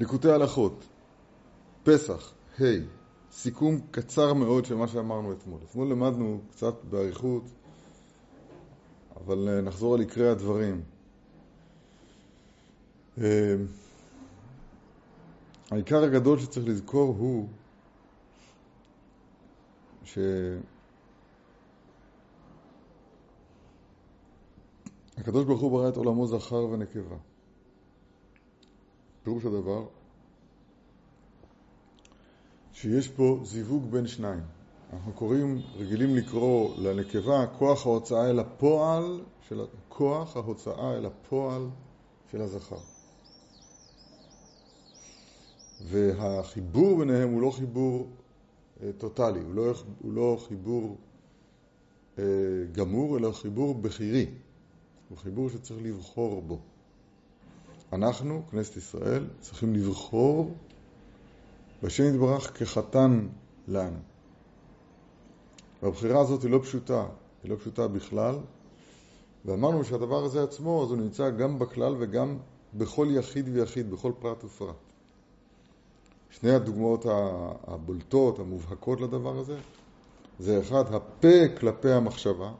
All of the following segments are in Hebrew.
ליקוטי הלכות, פסח, ה', hey, סיכום קצר מאוד של מה שאמרנו אתמול. אתמול למדנו קצת באריכות, אבל אה, נחזור על עיקרי הדברים. אה, העיקר הגדול שצריך לזכור הוא שהקדוש ברוך הוא ברא את עולמו זכר ונקבה. פירוש הדבר שיש פה זיווג בין שניים. אנחנו קוראים, רגילים לקרוא לנקבה כוח ההוצאה אל הפועל של, כוח ההוצאה אל הפועל של הזכר. והחיבור ביניהם הוא לא חיבור אה, טוטאלי, הוא לא, הוא לא חיבור אה, גמור, אלא חיבור בחירי. הוא חיבור שצריך לבחור בו. אנחנו, כנסת ישראל, צריכים לבחור והשם יתברך כחתן לנו. והבחירה הזאת היא לא פשוטה, היא לא פשוטה בכלל, ואמרנו שהדבר הזה עצמו, אז הוא נמצא גם בכלל וגם בכל יחיד ויחיד, בכל פרט ופרט. שני הדוגמאות הבולטות, המובהקות לדבר הזה, זה אחד, הפה כלפי המחשבה,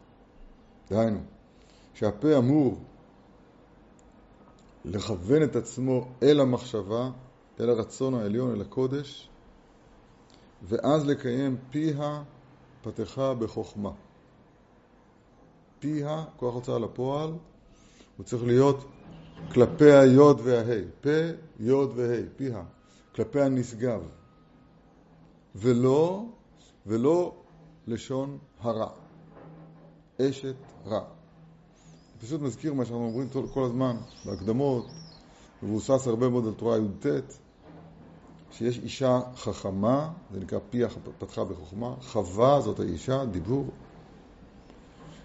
דהיינו, שהפה אמור לכוון את עצמו אל המחשבה, אל הרצון העליון, אל הקודש, ואז לקיים פיה פתחה בחוכמה. פיה, כוח הוצאה לפועל, הוא צריך להיות כלפי היוד וההי. פה, יוד והי, פיה. כלפי הנשגב. ולא, ולא לשון הרע. אשת רע. פשוט מזכיר מה שאנחנו אומרים כל הזמן בהקדמות, מבוסס הרבה מאוד על תורה י"ט, שיש אישה חכמה, זה נקרא פיה פתחה בחוכמה, חווה זאת האישה, דיבור.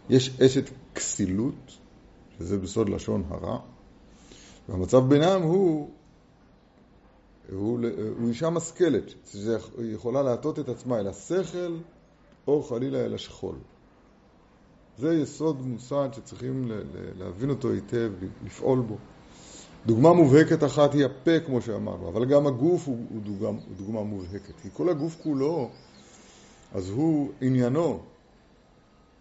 יש אשת כסילות, שזה בסוד לשון הרע, והמצב בינם הוא, הוא, הוא אישה משכלת, שהיא יכולה להטות את עצמה אל השכל, או חלילה אל השכול. זה יסוד מוסד שצריכים להבין אותו היטב, לפעול בו. דוגמה מובהקת אחת היא הפה, כמו שאמרנו, אבל גם הגוף הוא, הוא, דוגמה, הוא דוגמה מובהקת. כי כל הגוף כולו, אז הוא עניינו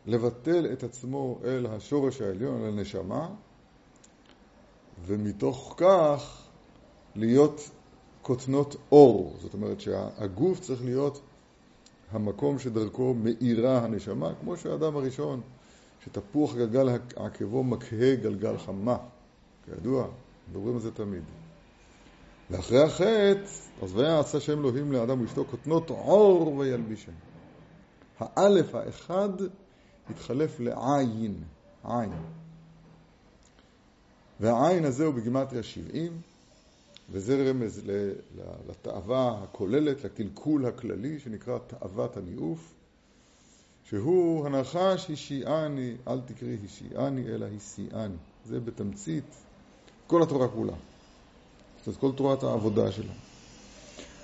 לבטל את עצמו אל השורש העליון, אל הנשמה, ומתוך כך להיות כותנות אור. זאת אומרת שהגוף צריך להיות המקום שדרכו מאירה הנשמה, כמו שהאדם הראשון, שתפוח גלגל עקבו מקהה גלגל חמה, כידוע. מדברים על זה תמיד. ואחרי החטא, אז ויעשה שם אלוהים לאדם ואשתו כותנות עור וילבישם. האלף האחד התחלף לעין, עין. והעין הזה הוא בגימטריה 70, וזה רמז לתאווה הכוללת, לקלקול הכללי, שנקרא תאוות הניאוף, שהוא הנחש השיעני, אל תקראי השיעני, אלא השיאני. זה בתמצית כל התורה כולה. זאת כל תורת העבודה שלה.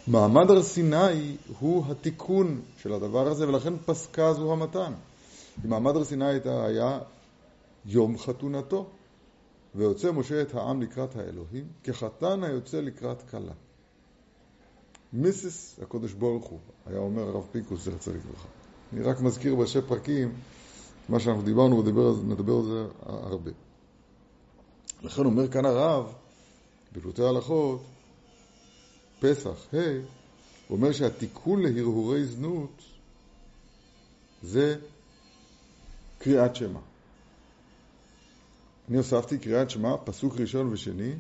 מעמד הר סיני הוא התיקון של הדבר הזה, ולכן פסקה זו המתן. כי מעמד הר סיני היה יום חתונתו, ויוצא משה את העם לקראת האלוהים, כחתן היוצא לקראת כלה. מיסיס הקודש ברוך הוא, היה אומר הרב פינקוס, זכר צדיק לברכה. אני רק מזכיר בראשי פרקים מה שאנחנו דיברנו, ונדבר על זה הרבה. לכן אומר כאן הרב, בפרוטי ההלכות, פסח, ה', hey, הוא אומר שהתיקון להרהורי זנות זה קריאת שמע. אני הוספתי קריאת שמע, פסוק ראשון ושני,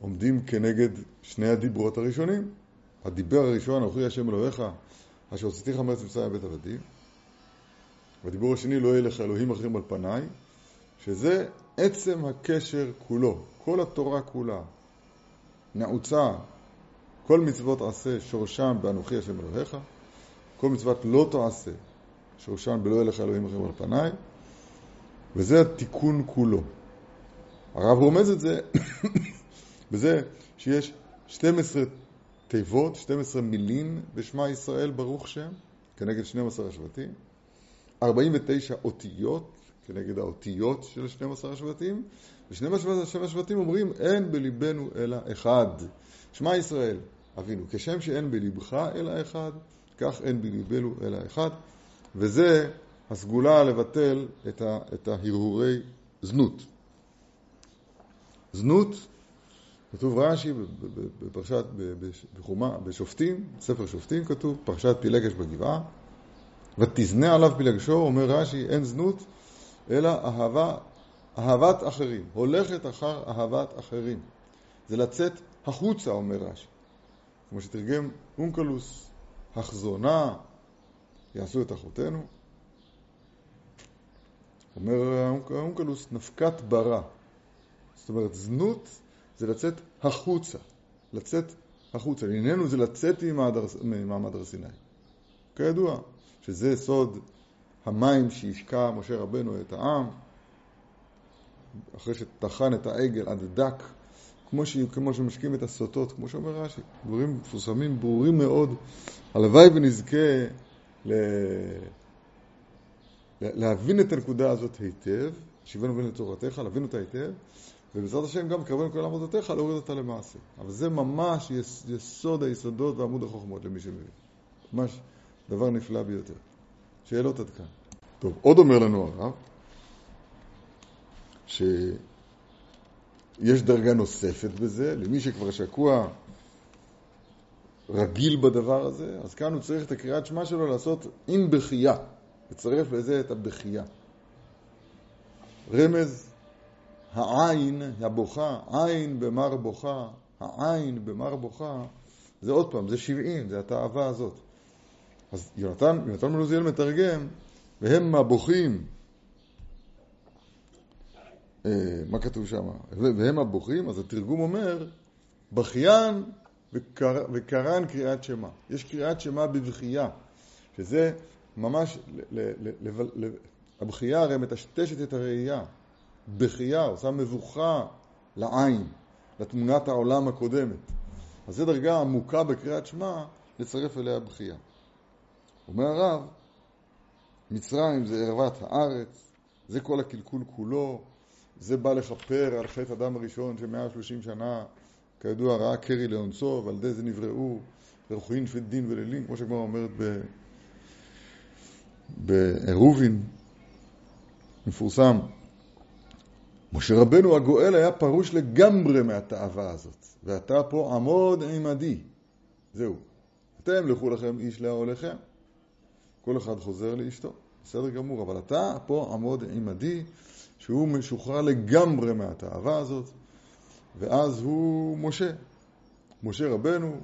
עומדים כנגד שני הדיברות הראשונים. הדיבר הראשון, אנוכי השם אלוהיך, אשר הוצאתיך מארץ מצרים בית עבדים. והדיבור השני, לא יהיה לך אלוהים אחרים על פניי, שזה עצם הקשר כולו, כל התורה כולה, נעוצה, כל מצוות עשה שורשם באנוכי השם אלוהיך, כל מצוות לא תעשה שורשם בלא ילך אלוהים אחרים על פניי, וזה התיקון כולו. הרב רומז את זה בזה שיש 12 תיבות, 12 מילים בשמע ישראל ברוך שם, כנגד 12 השבטים, 49 אותיות, כנגד האותיות של 12 השבטים, ושני השבטים אומרים, אין בליבנו אלא אחד. שמע ישראל, אבינו, כשם שאין בליבך אלא אחד, כך אין בליבנו אלא אחד, וזה הסגולה לבטל את, ה, את ההרהורי זנות. זנות, כתוב רש"י בפרשת, בחומה, בשופטים, ספר שופטים כתוב, פרשת פילגש בגבעה, ותזנה עליו פילגשו, אומר רש"י, אין זנות, אלא אהבה, אהבת אחרים, הולכת אחר אהבת אחרים. זה לצאת החוצה, אומר רש"י. כמו שתרגם אונקלוס, החזונה, יעשו את אחותינו. אומר אונקלוס, נפקת ברא. זאת אומרת, זנות זה לצאת החוצה, לצאת החוצה. לענייננו זה לצאת ממעמד הר סיני. כידוע, שזה סוד המים שהשקע משה רבנו את העם, אחרי שטחן את העגל עד דק, כמו, ש... כמו שמשקים את הסוטות, כמו שאומר רש"י, דברים מפורסמים, ברורים מאוד. הלוואי ונזכה ל... להבין את הנקודה הזאת היטב, שיבנו בין לתורתך, להבין אותה היטב, ובעזרת השם גם קרבנו כל עבודתך, להוריד אותה למעשה. אבל זה ממש יסוד היסודות ועמוד החוכמות למי שמבין. ממש דבר נפלא ביותר. שאלות עד כאן. טוב, עוד אומר לנו הרב, שיש דרגה נוספת בזה, למי שכבר שקוע רגיל בדבר הזה, אז כאן הוא צריך את הקריאת שמע שלו לעשות עם בכייה, לצרף לזה את הבכייה. רמז העין הבוכה, עין במר בוכה, העין במר בוכה, זה עוד פעם, זה שבעים, זה התאווה הזאת. אז יונתן, יונתן מלוזיאל מתרגם, והם הבוכים. אה, מה כתוב שם? והם הבוכים, אז התרגום אומר, בכיין וקר, וקרן קריאת שמע. יש קריאת שמע בבכייה, שזה ממש, ל, ל, ל, הבכייה הרי מטשטשת את הראייה. בכייה, עושה מבוכה לעין, לתמונת העולם הקודמת. אז זו דרגה עמוקה בקריאת שמע, לצרף אליה בכייה. אומר הרב, מצרים זה ערוות הארץ, זה כל הקלקול כולו, זה בא לכפר על חטא אדם הראשון שמאה שלושים שנה, כידוע, ראה קרי לאונסו, ועל ידי זה נבראו רוחין דין ולילים, כמו שכבר אומרת בעירובין, מפורסם. משה רבנו הגואל היה פרוש לגמרי מהתאווה הזאת, ואתה פה עמוד עמדי. זהו. אתם לכו לכם איש לאהוליכם. כל אחד חוזר לאשתו, בסדר גמור, אבל אתה פה עמוד עמדי, שהוא משוחרר לגמרי מהתאווה הזאת, ואז הוא משה. משה רבנו,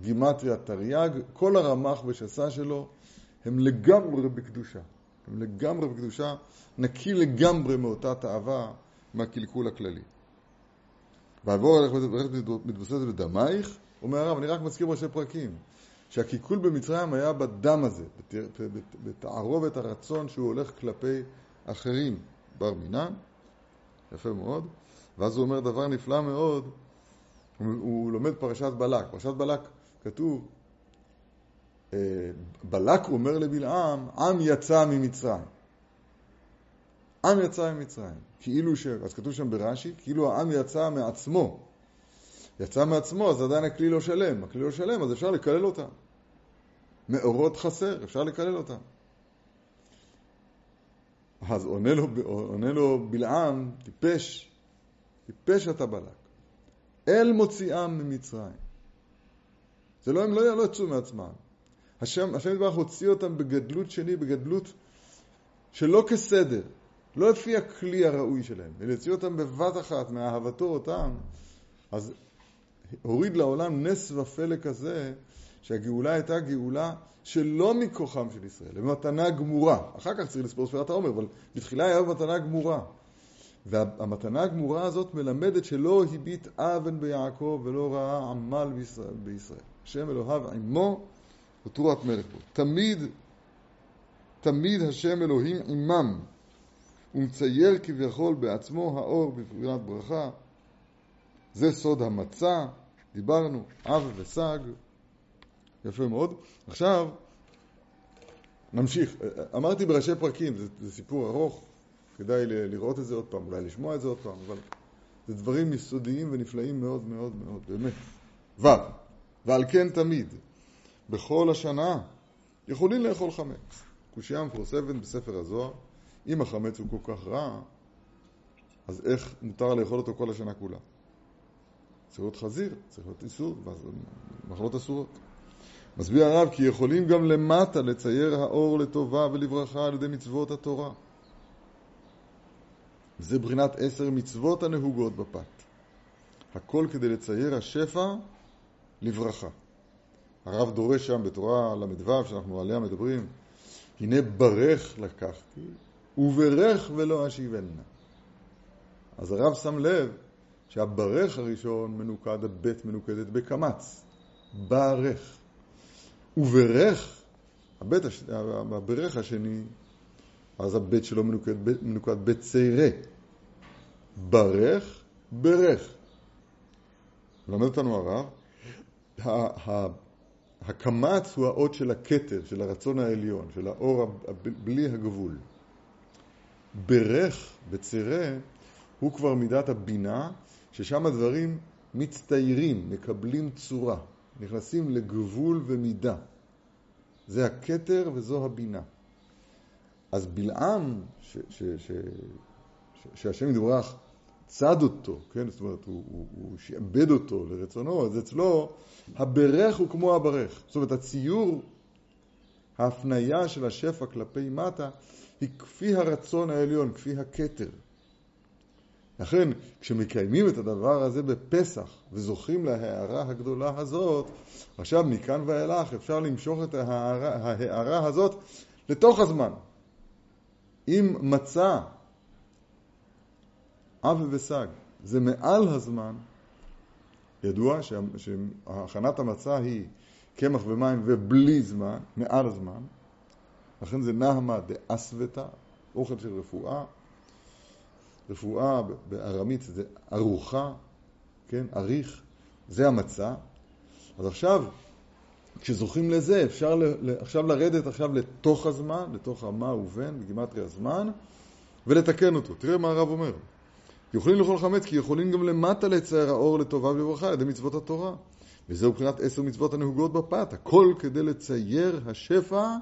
גימטריה תרי"ג, כל הרמ"ח ושסה שלו הם לגמרי בקדושה. הם לגמרי בקדושה, נקי לגמרי מאותה תאווה מהקלקול הכללי. ועבור הלך מתבססת בדמייך, אומר הרב, אני רק מזכיר ראשי פרקים. שהקלקול במצרים היה בדם הזה, בתערובת הרצון שהוא הולך כלפי אחרים, בר מינן, יפה מאוד, ואז הוא אומר דבר נפלא מאוד, הוא לומד פרשת בלק, פרשת בלק כתוב, אה, בלק אומר לבלעם, עם יצא ממצרים. עם יצא ממצרים, כאילו ש... אז כתוב שם ברש"י, כאילו העם יצא מעצמו. יצא מעצמו, אז עדיין הכלי לא שלם. הכלי לא שלם, אז אפשר לקלל אותם. מאורות חסר, אפשר לקלל אותם. אז עונה לו, עונה לו בלעם, טיפש, טיפש אתה בלק. אל מוציאם ממצרים. זה לא, הם לא, לא יצאו מעצמם. השם, השם יתברך הוציא אותם בגדלות שני, בגדלות שלא כסדר, לא לפי הכלי הראוי שלהם, אלא הוציא אותם בבת אחת מאהבתו אותם, אז הוריד לעולם נס ופלא כזה, שהגאולה הייתה גאולה שלא מכוחם של ישראל, במתנה גמורה. אחר כך צריך לספור ספירת העומר, אבל בתחילה היה במתנה גמורה. והמתנה הגמורה הזאת מלמדת שלא הביט אבן ביעקב ולא ראה עמל. בישראל. השם אלוהיו עמו ותרועת מלך בו. תמיד, תמיד השם אלוהים עמם. ומצייר כביכול בעצמו האור בברירת ברכה. זה סוד המצה, דיברנו, אב וסג. יפה מאוד. עכשיו, נמשיך. אמרתי בראשי פרקים, זה, זה סיפור ארוך, כדאי לראות את זה עוד פעם, אולי לשמוע את זה עוד פעם, אבל זה דברים יסודיים ונפלאים מאוד מאוד מאוד, באמת. ו. ועל כן תמיד, בכל השנה, יכולים לאכול חמץ. קושייה מפורסמת בספר הזוהר, אם החמץ הוא כל כך רע, אז איך מותר לאכול אותו כל השנה כולה? צריך להיות חזיר, צריך להיות איסור, מחלות אסורות. מסביר הרב כי יכולים גם למטה לצייר האור לטובה ולברכה על ידי מצוות התורה. זה בחינת עשר מצוות הנהוגות בפת. הכל כדי לצייר השפע לברכה. הרב דורש שם בתורה ל"ו, שאנחנו עליה מדברים, הנה ברך לקחתי, וברך ולא אשיבנה. אז הרב שם לב שהברך הראשון מנוקד, הבית מנוקדת בקמץ. ברך. וברך, הבית, הש... הברך השני, אז הבית שלו מנוקד, מנוקד בציירה. ברך, ברך. למד אותנו הרב, הקמץ הוא האות של הכתר, של הרצון העליון, של האור בלי הגבול. ברך, בצרה, הוא כבר מידת הבינה, ששם הדברים מצטיירים, מקבלים צורה, נכנסים לגבול ומידה. זה הכתר וזו הבינה. אז בלעם, שהשם ידברך צד אותו, כן? זאת אומרת, הוא, הוא, הוא שעבד אותו לרצונו, אז אצלו הברך הוא כמו הברך. זאת אומרת, הציור, ההפניה של השפע כלפי מטה, היא כפי הרצון העליון, כפי הכתר. לכן, כשמקיימים את הדבר הזה בפסח וזוכים להערה הגדולה הזאת, עכשיו מכאן ואילך אפשר למשוך את ההערה, ההערה הזאת לתוך הזמן. אם מצא אב וסג זה מעל הזמן, ידוע שהכנת המצה היא קמח ומים ובלי זמן, מעל הזמן, לכן זה נהמה דאסוותה, אוכל של רפואה. רפואה בארמית זה ארוחה, כן, אריך, זה המצה. אז עכשיו, כשזוכים לזה, אפשר ל, עכשיו לרדת עכשיו לתוך הזמן, לתוך המה ובן, בגימטרי הזמן, ולתקן אותו. תראה מה הרב אומר. יכולים לאכול חמץ כי יכולים גם למטה לצייר האור לטובה ולברכה על ידי מצוות התורה. וזהו מבחינת עשר מצוות הנהוגות בפת, הכל כדי לצייר השפע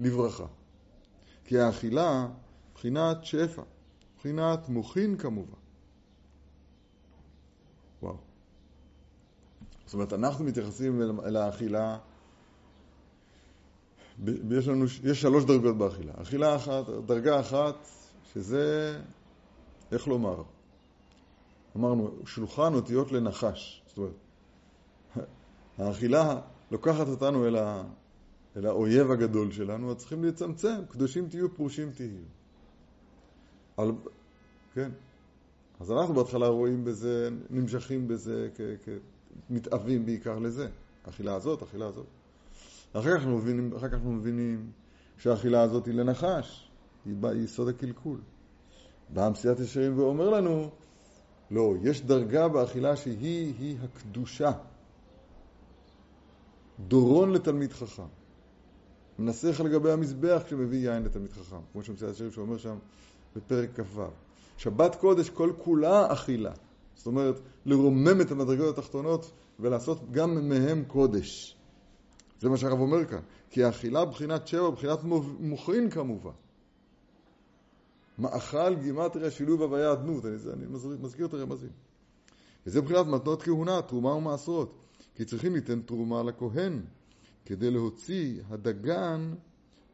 לברכה. כי האכילה מבחינת שפע, מבחינת מוחין כמובן. וואו. זאת אומרת, אנחנו מתייחסים אל האכילה, יש לנו, יש שלוש דרגות באכילה. אכילה אחת, דרגה אחת, שזה איך לומר? אמרנו, שולחן אותיות לנחש. זאת אומרת, האכילה לוקחת אותנו אל, ה, אל האויב הגדול שלנו, אז צריכים לצמצם, קדושים תהיו, פרושים תהיו. על, כן. אז אנחנו בהתחלה רואים בזה, נמשכים בזה, מתאווים בעיקר לזה. האכילה הזאת, האכילה הזאת. אחר כך אנחנו מבינים, אחר כך אנחנו מבינים שהאכילה הזאת היא לנחש, היא, היא יסוד הקלקול. בא מסיעת ישרים ואומר לנו, לא, יש דרגה באכילה שהיא-היא הקדושה. דורון לתלמיד חכם. מנסח לגבי המזבח כשמביא יין לתלמיד חכם, כמו שמסיעת ישרים שאומר שם בפרק כ"ו. שבת קודש כל כולה אכילה. זאת אומרת, לרומם את המדרגות התחתונות ולעשות גם מהם קודש. זה מה שהרב אומר כאן. כי האכילה בחינת שבע, בחינת מוכרין כמובן. מאכל גימטריה שילוב הוויה אדנות, אני, אני מזכיר את הרמזים. וזה מבחינת מתנות כהונה, תרומה ומעשרות. כי צריכים ליתן תרומה לכהן, כדי להוציא הדגן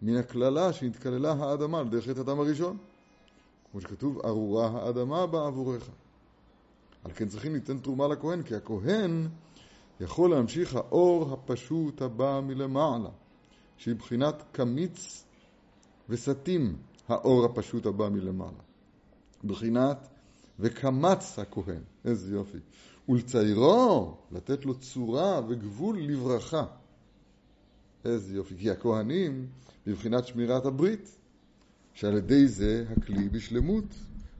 מן הקללה שהתקללה האדמה על דרך אדם הראשון. כמו שכתוב, ארורה האדמה בעבורך. על כן צריכים ליתן תרומה לכהן, כי הכהן יכול להמשיך האור הפשוט הבא מלמעלה, שהיא בחינת קמיץ וסתים. האור הפשוט הבא מלמעלה. בחינת וקמץ הכהן, איזה יופי. ולציירו, לתת לו צורה וגבול לברכה. איזה יופי. כי הכהנים, בבחינת שמירת הברית, שעל ידי זה הכלי בשלמות,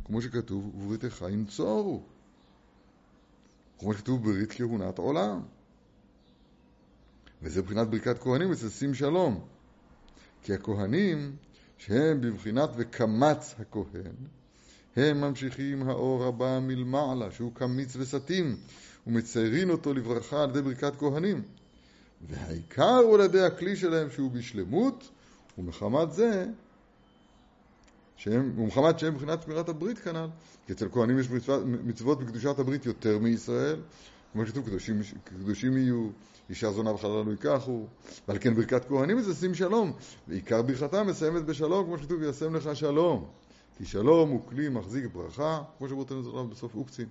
כמו שכתוב, ובריתך ינצורו. כמו שכתוב ברית כהונת עולם. וזה בחינת ברכת כהנים אצל שים שלום. כי הכהנים שהם בבחינת וקמץ הכהן, הם ממשיכים האור הבא מלמעלה, שהוא קמיץ וסתים, ומציירים אותו לברכה על ידי ברכת כהנים. והעיקר הוא על ידי הכלי שלהם שהוא בשלמות, ומחמת זה, שהם, ומחמת שהם מבחינת שמירת הברית כנ"ל, כי אצל כהנים יש מצוות בקדושת הברית יותר מישראל, כמו שכתוב, קדושים, קדושים יהיו, אישה זונה וחללה לא ייקחו, ועל כן ברכת כהנים זה שים שלום, ועיקר ברכתם מסיימת בשלום, כמו שכתוב, וישם לך שלום. כי שלום הוא כלי מחזיק ברכה, כמו שברוטנו זרם בסוף אוקצין.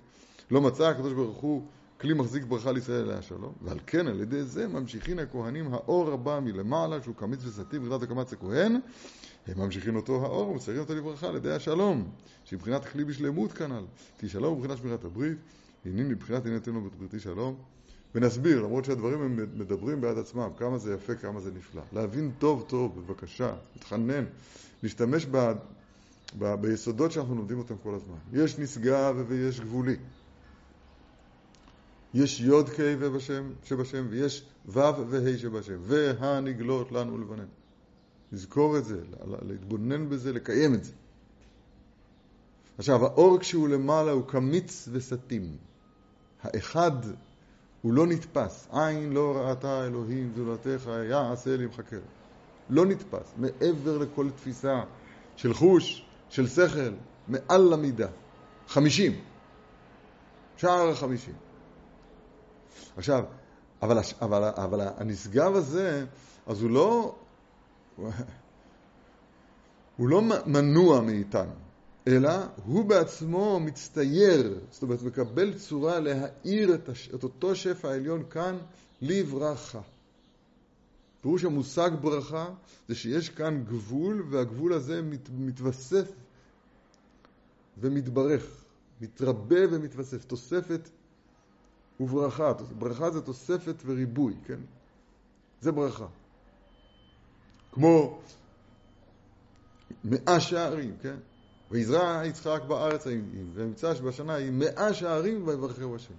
לא מצא הקדוש ברוך הוא כלי מחזיק ברכה לישראל אליה שלום, ועל כן על ידי זה ממשיכין הכהנים האור הבא מלמעלה, שהוא קמיץ וסתי בגלל הקמץ הכהן, הם ממשיכים אותו האור ומסיירים אותו לברכה על ידי השלום, שהיא מבחינת כלי בשלמות כנ"ל, כי שלום מבחינת שמירת הברית, הנין מבחינת עניינתנו בבריתי שלום, ונסביר, למרות שהדברים הם מדברים בעד עצמם, כמה זה יפה, כמה זה נפלא. להבין טוב טוב, בבקשה, להתחנן, להשתמש ב, ביסודות שאנחנו לומדים אותם כל הזמן. יש נשגב ויש גבולי. יש יוד ק' ובשם שבשם, ויש ו' וה' שבשם, והנגלות לנו לבנן. לזכור את זה, להתבונן בזה, לקיים את זה. עכשיו, האור כשהוא למעלה הוא קמיץ וסתים. האחד הוא לא נתפס. עין לא ראתה אלוהים זולתך, יעשה לי מחכה. לא נתפס. מעבר לכל תפיסה של חוש, של שכל, מעל למידה. חמישים. שער החמישים. עכשיו, אבל, אבל, אבל הנשגב הזה, אז הוא לא, הוא לא מנוע מאיתנו, אלא הוא בעצמו מצטייר, זאת אומרת מקבל צורה להאיר את, הש, את אותו שפע העליון כאן לברכה. פירוש המושג ברכה זה שיש כאן גבול והגבול הזה מת, מתווסף ומתברך, מתרבה ומתווסף, תוספת וברכה. ברכה זה תוספת וריבוי, כן? זה ברכה. כמו מאה שערים, כן? ויזרע יצחק בארץ וימצא שבשנה היא מאה שערים ויברכהו השם.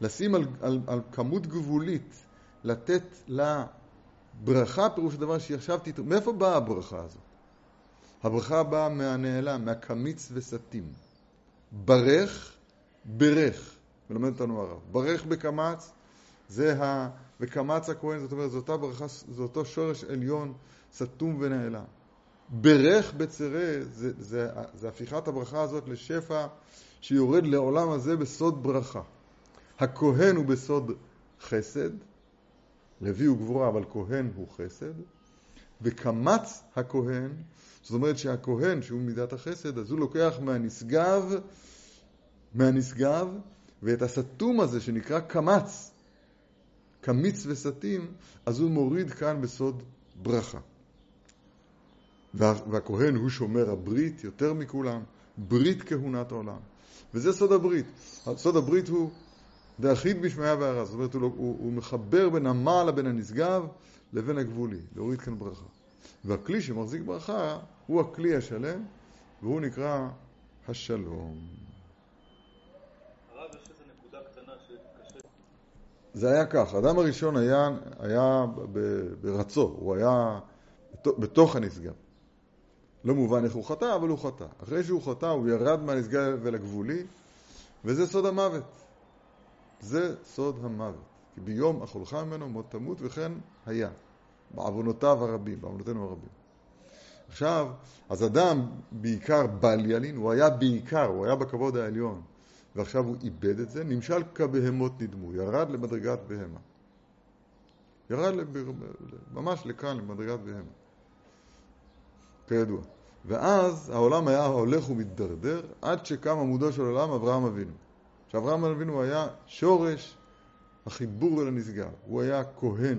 לשים על, על, על כמות גבולית, לתת לה ברכה, פירוש הדבר שהיא עכשיו תתראה. מאיפה באה הברכה הזאת? הברכה באה מהנעלם, מהקמיץ וסתים. ברך, ברך. מלמד אותנו הרב. ברך בקמץ, זה ה... בקמץ הכהן, זאת אומרת, זו אותה ברכה, זה אותו שורש עליון סתום ונעלם. ברך בצרה, זה, זה, זה הפיכת הברכה הזאת לשפע שיורד לעולם הזה בסוד ברכה. הכהן הוא בסוד חסד, לוי הוא גבורה, אבל כהן הוא חסד, וקמץ הכהן, זאת אומרת שהכהן, שהוא מידת החסד, אז הוא לוקח מהנשגב, מהנשגב, ואת הסתום הזה שנקרא קמץ, קמיץ וסתים, אז הוא מוריד כאן בסוד ברכה. וה, והכהן הוא שומר הברית יותר מכולם, ברית כהונת העולם. וזה סוד הברית. סוד הברית הוא דאחיד בשמיה והרע, זאת אומרת הוא, לא- הוא, הוא מחבר בין המעלה, בין הנשגב, לבין הגבולי, להוריד כאן ברכה. והכלי שמחזיק ברכה הוא הכלי השלם, והוא נקרא השלום. זה היה כך, האדם הראשון היה, היה ברצו, הוא היה בתוך הנשגב. לא מובן איך הוא חטא, אבל הוא חטא. אחרי שהוא חטא הוא ירד מהנשגב אל הגבולי, וזה סוד המוות. זה סוד המוות. כי ביום אכולך ממנו מות תמות, וכן היה. בעוונותיו הרבים, בעוונותינו הרבים. עכשיו, אז אדם בעיקר בל ילין, הוא היה בעיקר, הוא היה בכבוד העליון. ועכשיו הוא איבד את זה, נמשל כבהמות נדמו, ירד למדרגת בהמה. ירד ממש לכאן, למדרגת בהמה. כידוע. ואז העולם היה הולך ומידרדר עד שקם עמודו של עולם אברהם אבינו. שאברהם אבינו היה שורש החיבור אל הנשגב. הוא היה כהן,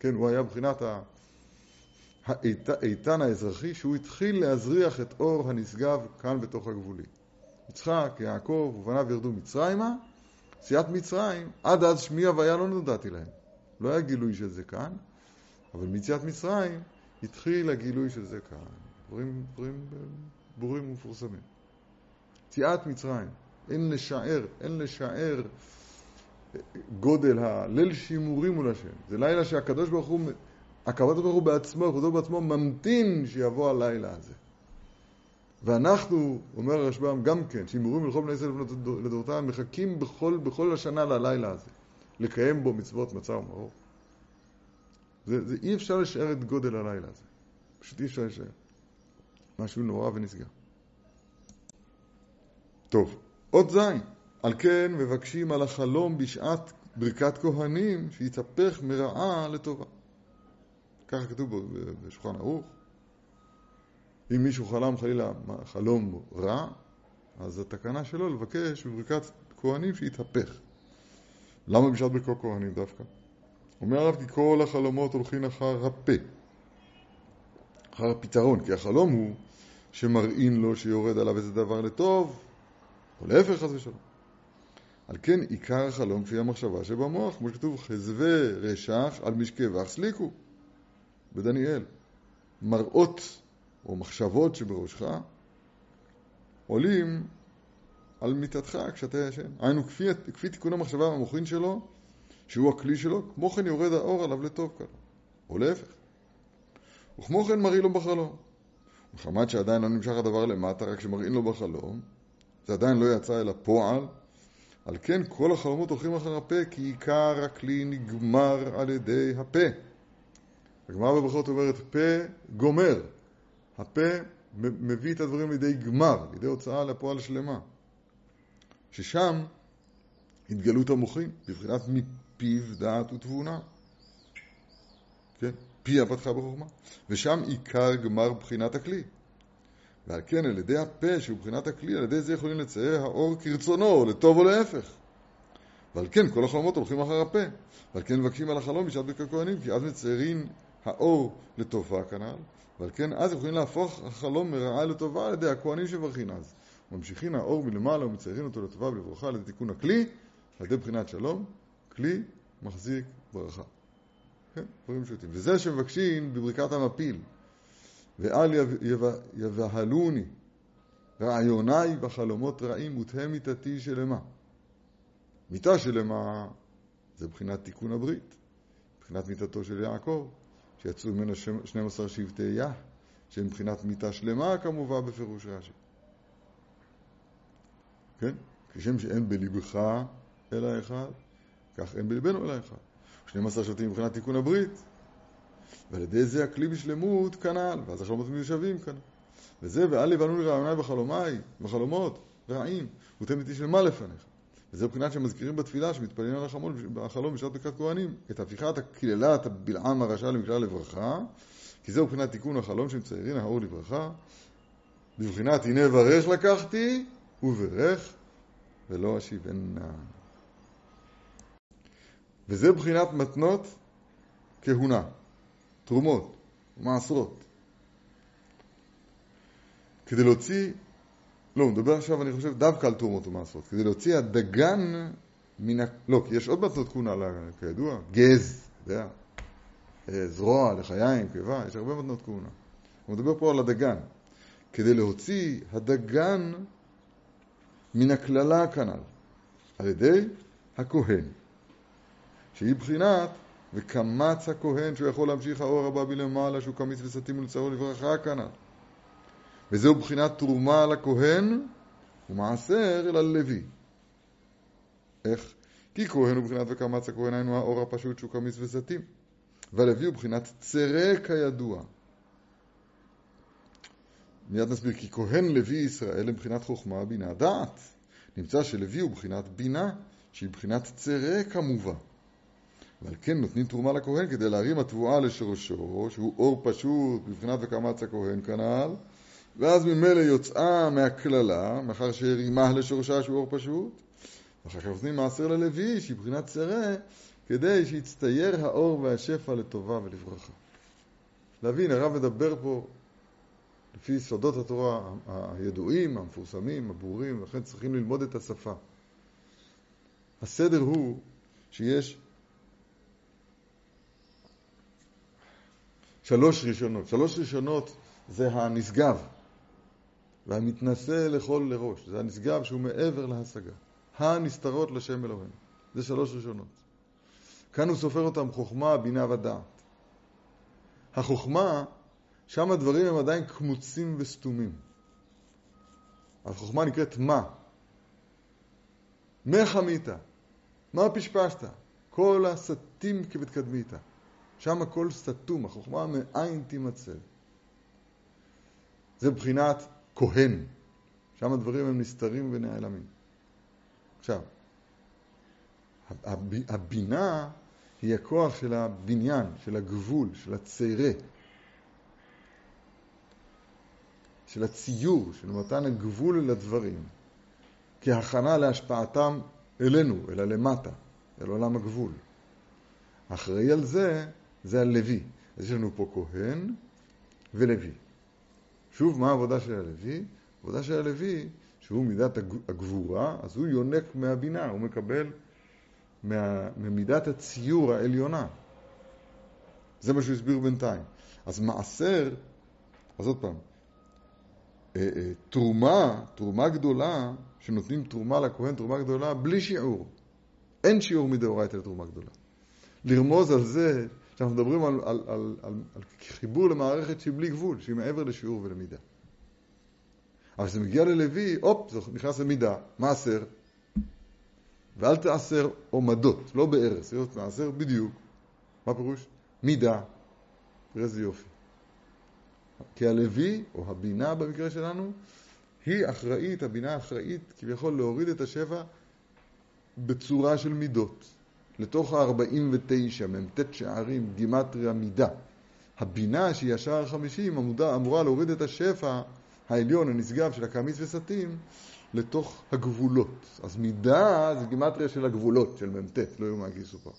כן, הוא היה מבחינת האיתן האזרחי שהוא התחיל להזריח את אור הנשגב כאן בתוך הגבולים. יצחק, יעקב ובניו ירדו מצרימה, סיעת מצרים, עד אז שמי הוויה לא נודעתי להם. לא היה גילוי של זה כאן, אבל מיציאת מצרים התחיל הגילוי של זה כאן. דברים, דברים ברורים ומפורסמים. יציאת מצרים, אין לשער, אין לשער גודל הליל שימורים מול השם. זה לילה שהקדוש ברוך הוא, הקב"ה ברוך הוא בעצמו, חוזר בעצמו, ממתין שיבוא הלילה הזה. ואנחנו, אומר הרשב"ם גם כן, שימורים לכל בני ישראל לדורותיהם, מחכים בכל, בכל השנה ללילה הזה, לקיים בו מצוות מצה ומרור. זה, זה אי אפשר לשער את גודל הלילה הזה. פשוט אי אפשר לשער. משהו נורא ונשגב. טוב, עוד זין. על כן מבקשים על החלום בשעת ברכת כהנים שיתהפך מרעה לטובה. ככה כתוב בשולחן ערוך. אם מישהו חלם חלילה חלום רע, אז התקנה שלו לבקש בברכת כהנים שיתהפך. למה בשעת ברכות כהנים דווקא? אומר הרב כי כל החלומות הולכים אחר הפה, אחר הפתרון, כי החלום הוא שמראים לו שיורד עליו איזה דבר לטוב, או להפך חס ושלום. על כן עיקר החלום כפי המחשבה שבמוח, כמו שכתוב חזווה רשח על משקי וח סליקו בדניאל. מראות או מחשבות שבראשך עולים על מיטתך כשאתה ישן. היינו כפי, כפי תיקון המחשבה והמוחין שלו, שהוא הכלי שלו, כמו כן יורד האור עליו לטוב כאן, או להפך. וכמו כן מראים לו בחלום. מחמת שעדיין לא נמשך הדבר למטה, רק שמראים לו בחלום, זה עדיין לא יצא אל הפועל, על כן כל החלומות הולכים אחר הפה, כי עיקר הכלי נגמר על ידי הפה. הגמרא בברכות אומרת, פה גומר. הפה מביא את הדברים לידי גמר, לידי הוצאה לפועל שלמה. ששם התגלות המוחין, בבחינת מפיו דעת ותבונה. כן? פיה פתחה בחוכמה. ושם עיקר גמר בחינת הכלי. ועל כן על ידי הפה שהוא בחינת הכלי, על ידי זה יכולים לצייר האור כרצונו, לטוב או להפך. ועל כן כל החלומות הולכים אחר הפה. ועל כן מבקשים על החלום בשעת ברכת כהנים, כי אז מציירים האור לטובה כנ"ל, ועל כן אז יכולים להפוך החלום מרעה לטובה על ידי הכהנים שברכין אז. ממשיכים האור מלמעלה ומציירים אותו לטובה ולברכה על ידי תיקון הכלי, על ידי בחינת שלום, כלי מחזיק ברכה. כן, דברים פשוטים. וזה שמבקשים בברכת המפיל. ואל יבהלוני רעיוני בחלומות רעים ותהא מיתתי שלמה. מיתה שלמה זה בחינת תיקון הברית, בחינת מיתתו של יעקב, שיצאו ממנו 12 שבטי יה, שהם מבחינת מיתה שלמה כמובן בפירוש רש"י. כן? כשם שאין בליבך אלא אחד, כך אין בליבנו אלא אחד. 12 שבטים מבחינת תיקון הברית, ועל ידי זה הכלי בשלמות כנ"ל, ואז החלומות מיושבים כנ"ל. וזה ואל יבנו לי רעיוני בחלומי, בחלומות, רעים, ותן איתי של מה לפניך. וזה מבחינת שמזכירים בתפילה שמתפללים על החלום, החלום בשעת ברכת כהנים, את הפיכת הקללת הבלעם הרשע למקלע לברכה, כי זהו מבחינת תיקון החלום שמציירים האור לברכה, בבחינת הנה ברך לקחתי, וברך ולא אשיבנה. וזה בחינת מתנות כהונה. תרומות, מעשרות. כדי להוציא, לא, הוא מדבר עכשיו, אני חושב, דווקא על תרומות ומעשרות. כדי להוציא הדגן מן ה... לא, כי יש עוד מתנות כהונה, כידוע, גז, אתה יודע, אה, זרוע, לחיים, קיבה, יש הרבה מתנות כהונה. הוא מדבר פה על הדגן. כדי להוציא הדגן מן הקללה כנ"ל, על ידי הכהן, שהיא בחינת וקמץ הכהן שהוא יכול להמשיך האור הבא מלמעלה שהוא קמיץ וסתים ולצערו לברכה כנ"ל. וזהו בחינת תרומה לכהן ומעשר אל הלוי. איך? כי כהן הוא בחינת וקמץ הכהן היינו האור הפשוט שהוא קמיץ וסתים. והלוי הוא בחינת צרה כידוע. מיד נסביר, כי כהן לוי ישראל הם בחינת חוכמה, בינה, דעת. נמצא שלוי הוא בחינת בינה, שהיא בחינת צרה כמובן. ועל כן נותנים תרומה לכהן כדי להרים התבואה לשורשו, שהוא אור פשוט בבחינת וקמץ הכהן כנ"ל, ואז ממילא יוצאה מהקללה, מאחר שהרימה לשורשה שהוא אור פשוט, ואחר כך נותנים מעשר ללוי, שהיא בחינת צרה, כדי שיצטייר האור והשפע לטובה ולברכה. להבין, הרב מדבר פה לפי סודות התורה הידועים, המפורסמים, הברורים, לכן צריכים ללמוד את השפה. הסדר הוא שיש שלוש ראשונות. שלוש ראשונות זה הנשגב והמתנשא לכל לראש. זה הנשגב שהוא מעבר להשגה. הנסתרות לשם אלוהינו. זה שלוש ראשונות. כאן הוא סופר אותם חוכמה, בינה ודעת. החוכמה, שם הדברים הם עדיין קמוצים וסתומים. החוכמה נקראת מה. מה חמית? מה פשפשת? כל הסתים כבתקדמית. שם הכל סתום, החוכמה מאין תימצא. זה מבחינת כהן. שם הדברים הם נסתרים ונעלמים. עכשיו, הבינה היא הכוח של הבניין, של הגבול, של הצרה, של הציור, של מתן הגבול לדברים, כהכנה להשפעתם אלינו, אלא למטה, אל עולם הגבול. אחראי על זה, זה הלוי. אז יש לנו פה כהן ולוי. שוב, מה העבודה של הלוי? העבודה של הלוי, שהוא מידת הגבורה, אז הוא יונק מהבינה, הוא מקבל מה, ממידת הציור העליונה. זה מה שהוא הסביר בינתיים. אז מעשר, אז עוד פעם, אה, אה, תרומה, תרומה גדולה, שנותנים תרומה לכהן, תרומה גדולה, בלי שיעור. אין שיעור מדאורייתא לתרומה גדולה. לרמוז על זה שאנחנו מדברים על, על, על, על, על חיבור למערכת שהיא בלי גבול, שהיא מעבר לשיעור ולמידה. אבל כשזה מגיע ללוי, הופ, זה נכנס למידה, מעשר. ואל תעשר עומדות, לא בארץ, להיות מעשר בדיוק. מה פירוש? מידה. תראה איזה יופי. כי הלוי, או הבינה במקרה שלנו, היא אחראית, הבינה אחראית כביכול להוריד את השבע בצורה של מידות. לתוך ה-49, מ"ט שערים, גימטריה מידה. הבינה שהיא השער החמישים אמורה להוריד את השפע העליון הנשגב של הקמיס וסטים לתוך הגבולות. אז מידה זה גימטריה של הגבולות, של מ"ט, לא יאומן כי יסופר.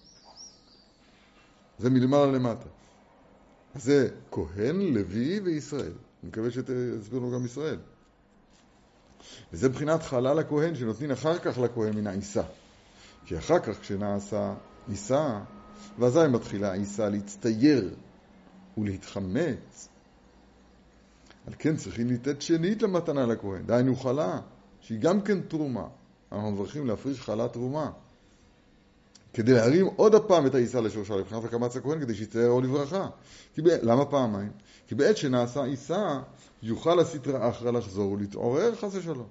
זה מלמעלה למטה. זה כהן, לוי וישראל. אני מקווה שתסביר לנו גם ישראל. וזה מבחינת חלל הכהן שנותנים אחר כך לכהן מן העיסה. כי אחר כך כשנעשה עיסה, ואזי מתחילה העיסה להצטייר ולהתחמץ. על כן צריכים לתת שנית למתנה לכהן, דהיינו חלה, שהיא גם כן תרומה. אנחנו מברכים להפריש חלה תרומה. כדי להרים עוד הפעם את העיסה לשורשה לבחינת הקמץ הכהן, כדי שיצטער אור לברכה. ב... למה פעמיים? כי בעת שנעשה עיסה, יוכל הסטרא אחרא לחזור ולהתעורר חס ושלום.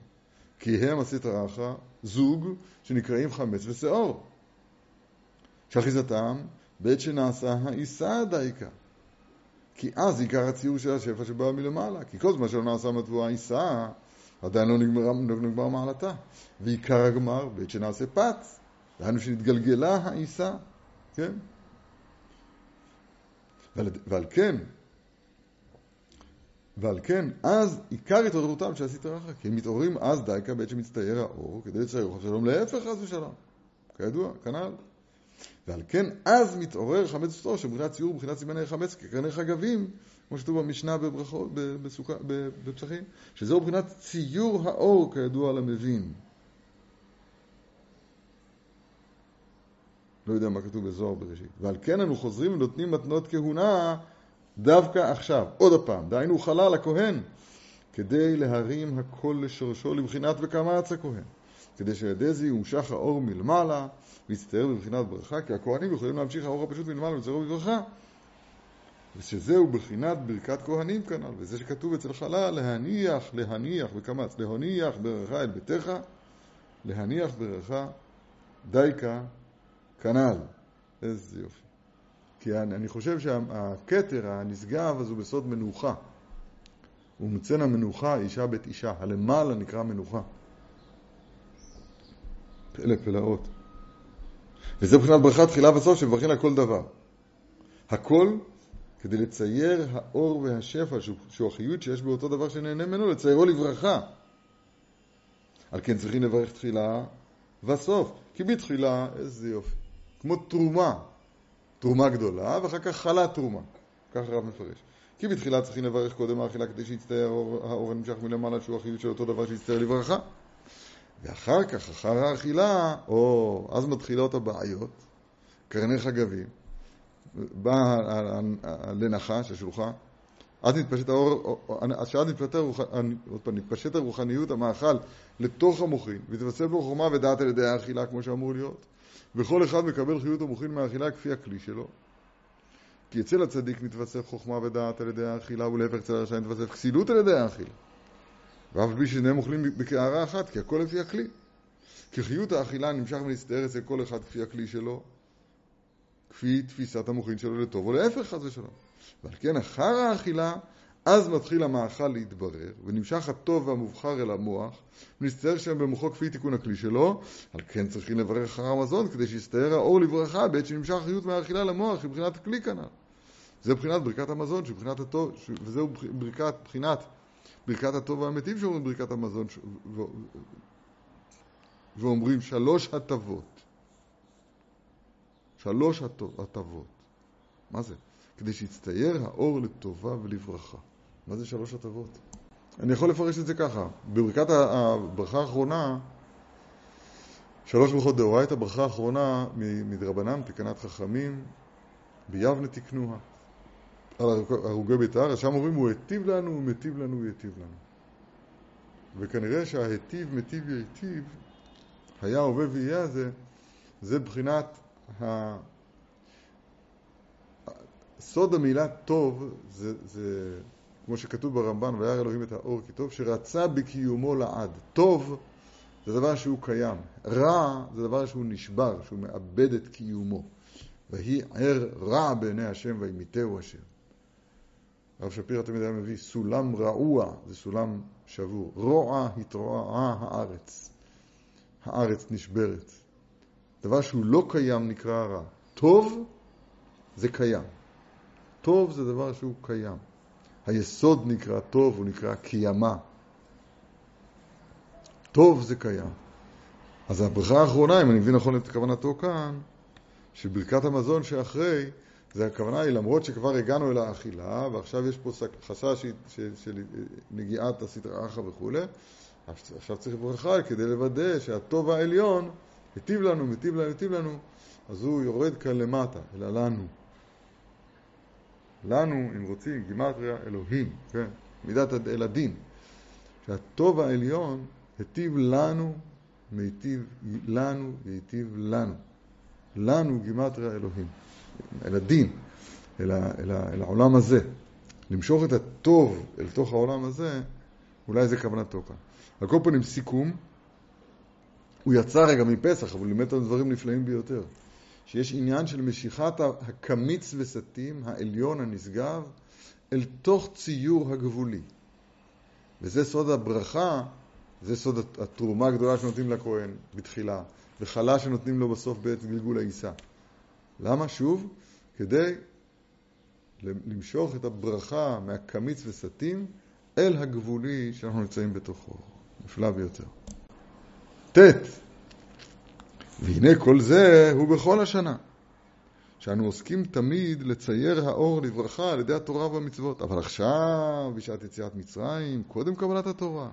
כי הם הסטרא אחרא זוג שנקראים חמץ ושאור. שאחיזתם בעת שנעשה העיסה דייקה. כי אז עיקר הציור של השפע שבא מלמעלה. כי כל זמן שלא נעשה מטבוע עיסה, עדיין לא נגמר, לא נגמר מעלתה. ועיקר הגמר בעת שנעשה פץ. דהיינו שנתגלגלה העיסה, כן? ועל, ועל כן, ועל כן, אז עיקר התעוררותם של הסטרא אחרא, כי הם מתעוררים אז דייקה בעת שמצטייר האור, כדי לצייר חס ושלום, להפך חס ושלום. כידוע, כנ"ל. ועל כן אז מתעורר חמץ וסתור, שמבחינת ציור ובחינת סימני חמץ כקרני חגבים, כמו שכתוב במשנה בברכות, בפסחים, שזהו מבחינת ציור האור, כידוע למבין. לא יודע מה כתוב בזוהר בראשית. ועל כן אנו חוזרים ונותנים מתנות כהונה דווקא עכשיו, עוד פעם, דהיינו חלל הכהן, כדי להרים הכל לשורשו לבחינת וקמץ הכהן, כדי שידי זה יומשך האור מלמעלה ויצטער בבחינת ברכה, כי הכהנים יכולים להמשיך האור הפשוט מלמעלה ולצטער בברכה, ושזהו בחינת ברכת כהנים כנ"ל, וזה שכתוב אצל חלל, להניח, להניח וקמץ, להניח ברכה אל ביתך, להניח ברכה דייקה כנ"ל. איזה יופי. כי אני, אני חושב שהכתר הנשגב אז הוא בסוד מנוחה. הוא מציין המנוחה, אישה בית אישה. הלמעלה נקרא מנוחה. פלא פלאות. וזה מבחינת ברכת תחילה וסוף שמברכים על כל דבר. הכל כדי לצייר האור והשפע, שהוא החיות שיש באותו דבר שנהנה ממנו, לציירו לברכה. על כן צריכים לברך תחילה וסוף. כי בתחילה, איזה יופי. כמו תרומה, תרומה גדולה, ואחר כך חלה תרומה. כך הרב מפרש. כי בתחילה צריכים לברך קודם האכילה כדי שיצטייר האור, הנמשך מלמעלה שהוא החיות של אותו דבר שיצטייר לברכה. ואחר כך, אחר האכילה, או, אז מתחילות הבעיות, קרני חגבים, בא לנחש, השלוחה, אז מתפשט האור, שאז מתפשט, מתפשט הרוחניות, המאכל, לתוך המוחין, ותבצע בו חומה ודעת על ידי האכילה, כמו שאמור להיות. וכל אחד מקבל חיות המוחין מהאכילה כפי הכלי שלו. כי אצל הצדיק מתווסף חוכמה ודעת על ידי האכילה, ולהפך אצל הרשע מתווסף כסילות על ידי האכילה. ואף בלי שניהם אוכלים בקערה אחת, כי הכל לפי הכלי. כי חיות האכילה נמשך ונסתער אצל כל אחד כפי הכלי שלו, כפי תפיסת המוחין שלו לטוב, או להפך חס ושלום. ועל כן אחר האכילה, אז מתחיל המאכל להתברר, ונמשך הטוב והמובחר אל המוח, ונסתער שם במוחו כפי תיקון הכלי שלו, על כן צריכים לברך אחר המזון, כדי שיסתער האור לברכה בעת שנמשך החיות מהאכילה למוח, מבחינת הכלי כנ"ל. זה בחינת ברכת המזון, שבחינת הטוב, וזהו ברכת, בחינת ברכת הטוב והמטיב שאומרים ברכת המזון, ואומרים שלוש הטבות. שלוש הטבות. מה זה? כדי שיצטייר האור לטובה ולברכה. מה זה שלוש הטבות? אני יכול לפרש את זה ככה. בברכת הברכה האחרונה, שלוש ברכות דאורייתא, ברכה האחרונה מדרבנן, תקנת חכמים, ביבנה תקנוה. על הרוגי בית הארץ, שם אומרים הוא היטיב לנו, הוא מיטיב לנו, הוא ייטיב לנו. וכנראה שההיטיב, מיטיב, ייטיב, היה הווה ויהיה הזה, זה בחינת ה... סוד המילה טוב זה, זה כמו שכתוב ברמב"ן, וירא אלוהים את האור כי טוב, שרצה בקיומו לעד. טוב זה דבר שהוא קיים, רע זה דבר שהוא נשבר, שהוא מאבד את קיומו. ויהי ער רע בעיני השם וימיתהו השם. הרב שפירא תמיד היה מביא סולם רעוע, זה סולם שבור. רוע התרועעה הארץ. הארץ נשברת. דבר שהוא לא קיים נקרא רע. טוב זה קיים. טוב זה דבר שהוא קיים. היסוד נקרא טוב, הוא נקרא קיימה. טוב זה קיים. אז הברכה האחרונה, אם אני מבין נכון את כוונתו כאן, שברכת המזון שאחרי, זה הכוונה היא למרות שכבר הגענו אל האכילה, ועכשיו יש פה חשש של נגיעת הסטרא אחא וכולי, עכשיו צריך ברכה כדי לוודא שהטוב העליון היטיב לנו, מיטיב לנו, היטיב לנו, אז הוא יורד כאן למטה, אלא לנו. לנו, אם רוצים, גימטריה אלוהים, כן, מידת אל הדין. שהטוב העליון היטיב לנו, מיטיב לנו והיטיב לנו. לנו גימטריה אלוהים. אל הדין, אל, ה, אל, ה, אל העולם הזה. למשוך את הטוב אל תוך העולם הזה, אולי זה כוונתו כאן. על כל פנים, סיכום, הוא יצא רגע מפסח, אבל הוא לימד אותנו דברים נפלאים ביותר. שיש עניין של משיכת הקמיץ וסתים, העליון הנשגב, אל תוך ציור הגבולי. וזה סוד הברכה, זה סוד התרומה הגדולה שנותנים לכהן בתחילה, וחלה שנותנים לו בסוף בעת גלגול העיסה. למה? שוב, כדי למשוך את הברכה מהקמיץ וסתים אל הגבולי שאנחנו נמצאים בתוכו. נפלא ביותר. ט. והנה כל זה הוא בכל השנה. שאנו עוסקים תמיד לצייר האור לברכה על ידי התורה והמצוות. אבל עכשיו, בשעת יציאת מצרים, קודם קבלת התורה.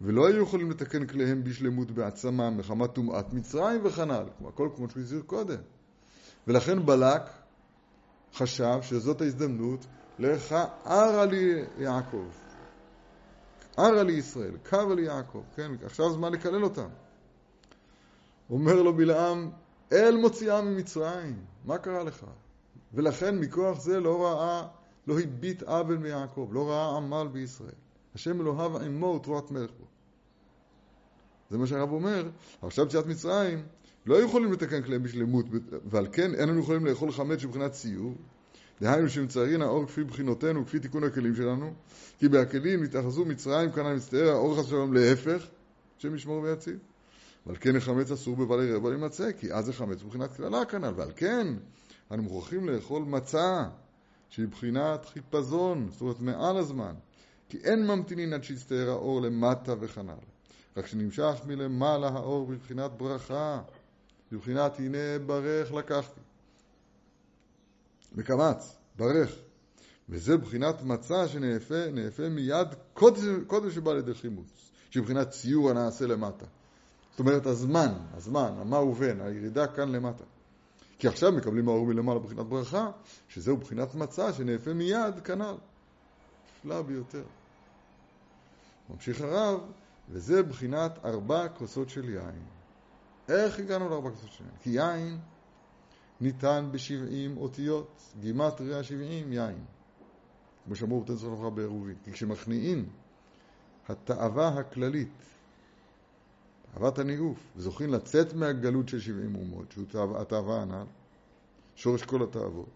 ולא היו יכולים לתקן כליהם בשלמות בעצמם מחמת טומאת מצרים וכנ"ל. הכל כמו שהוא הזהיר קודם. ולכן בלק חשב שזאת ההזדמנות לך ערה לי יעקב. ערה לי ישראל, קווה לי יעקב, כן, עכשיו זמן לקלל אותם. אומר לו בלעם, אל מוציאם ממצרים, מה קרה לך? ולכן מכוח זה לא ראה, לא הביט עוול מיעקב, לא ראה עמל בישראל. השם אלוהיו עמו ותרועת מלך בו. זה מה שהרב אומר, עכשיו יציאת מצרים, לא יכולים לתקן כליהם בשלמות, ועל כן אין לנו יכולים לאכול חמץ שבחינת ציור. דהיינו שמציירין האור כפי בחינותינו וכפי תיקון הכלים שלנו, כי בהכלים התאחזו מצרים כאן מצטער האור חס להפך, השם ישמור ויציב. ועל כן החמץ אסור בבעלי רבע להימצא, כי אז החמץ מבחינת קללה כנ"ל, ועל כן אנו מוכרחים לאכול מצה, שהיא בחינת חיפזון, זאת אומרת מעל הזמן, כי אין ממתינין עד שיצטער האור למטה וכנ"ל, רק שנמשך מלמעלה האור בבחינת ברכה, בבחינת הנה ברך לקחתי. מקמץ, ברך. וזה בחינת מצה שנאפה מיד קודם, קודם שבא לידי חימוץ, שהיא בחינת ציור הנעשה למטה. זאת אומרת הזמן, הזמן, המה ובן, הירידה כאן למטה. כי עכשיו מקבלים האור מלמעלה בחינת ברכה, שזהו בחינת מצה שנאפה מיד כנ"ל. נפלא ביותר. ממשיך הרב, וזה בחינת ארבע כוסות של יין. איך הגענו לארבע כוסות של יין? כי יין ניתן בשבעים אותיות, גימטריה שבעים יין. כמו שאמרו בתן סוף בעירובין. כי כשמכניעים התאווה הכללית, תאוות הניאוף, וזוכים לצאת מהגלות של שבעים אומות, שהוא התאווה הנ"ל, שורש כל התאוות,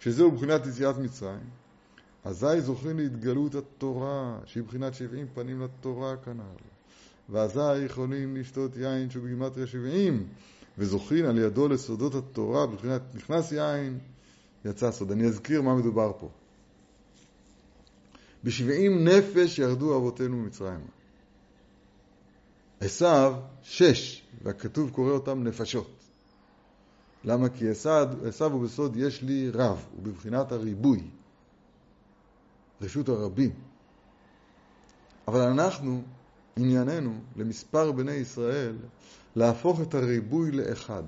שזהו מבחינת יציאת מצרים, אזי זוכים להתגלות התורה, שהיא מבחינת שבעים פנים לתורה כנ"ל. ואזי יכולים לשתות יין שהוא בגימטריה שבעים, וזוכין על ידו לסודות התורה, מבחינת נכנס יין, יצא סוד. אני אזכיר מה מדובר פה. בשבעים נפש ירדו אבותינו ממצרים. עשיו שש, והכתוב קורא אותם נפשות. למה? כי עשיו הוא בסוד יש לי רב, הוא בבחינת הריבוי, רשות הרבים. אבל אנחנו, ענייננו, למספר בני ישראל, להפוך את הריבוי לאחד.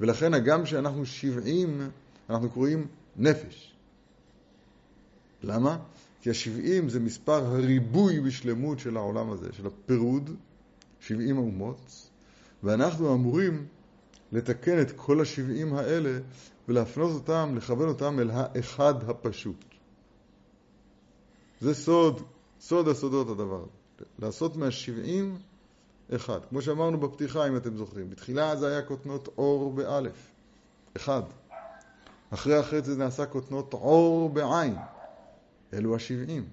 ולכן הגם שאנחנו שבעים, אנחנו קוראים נפש. למה? כי השבעים זה מספר הריבוי בשלמות של העולם הזה, של הפירוד, שבעים אומות, ואנחנו אמורים לתקן את כל השבעים האלה ולהפנות אותם, לכוון אותם אל האחד הפשוט. זה סוד, סוד הסודות הדבר. לעשות מהשבעים אחד. כמו שאמרנו בפתיחה, אם אתם זוכרים. בתחילה זה היה כותנות אור באלף, אחד. אחרי אחרי זה נעשה כותנות אור בעין. אלו השבעים.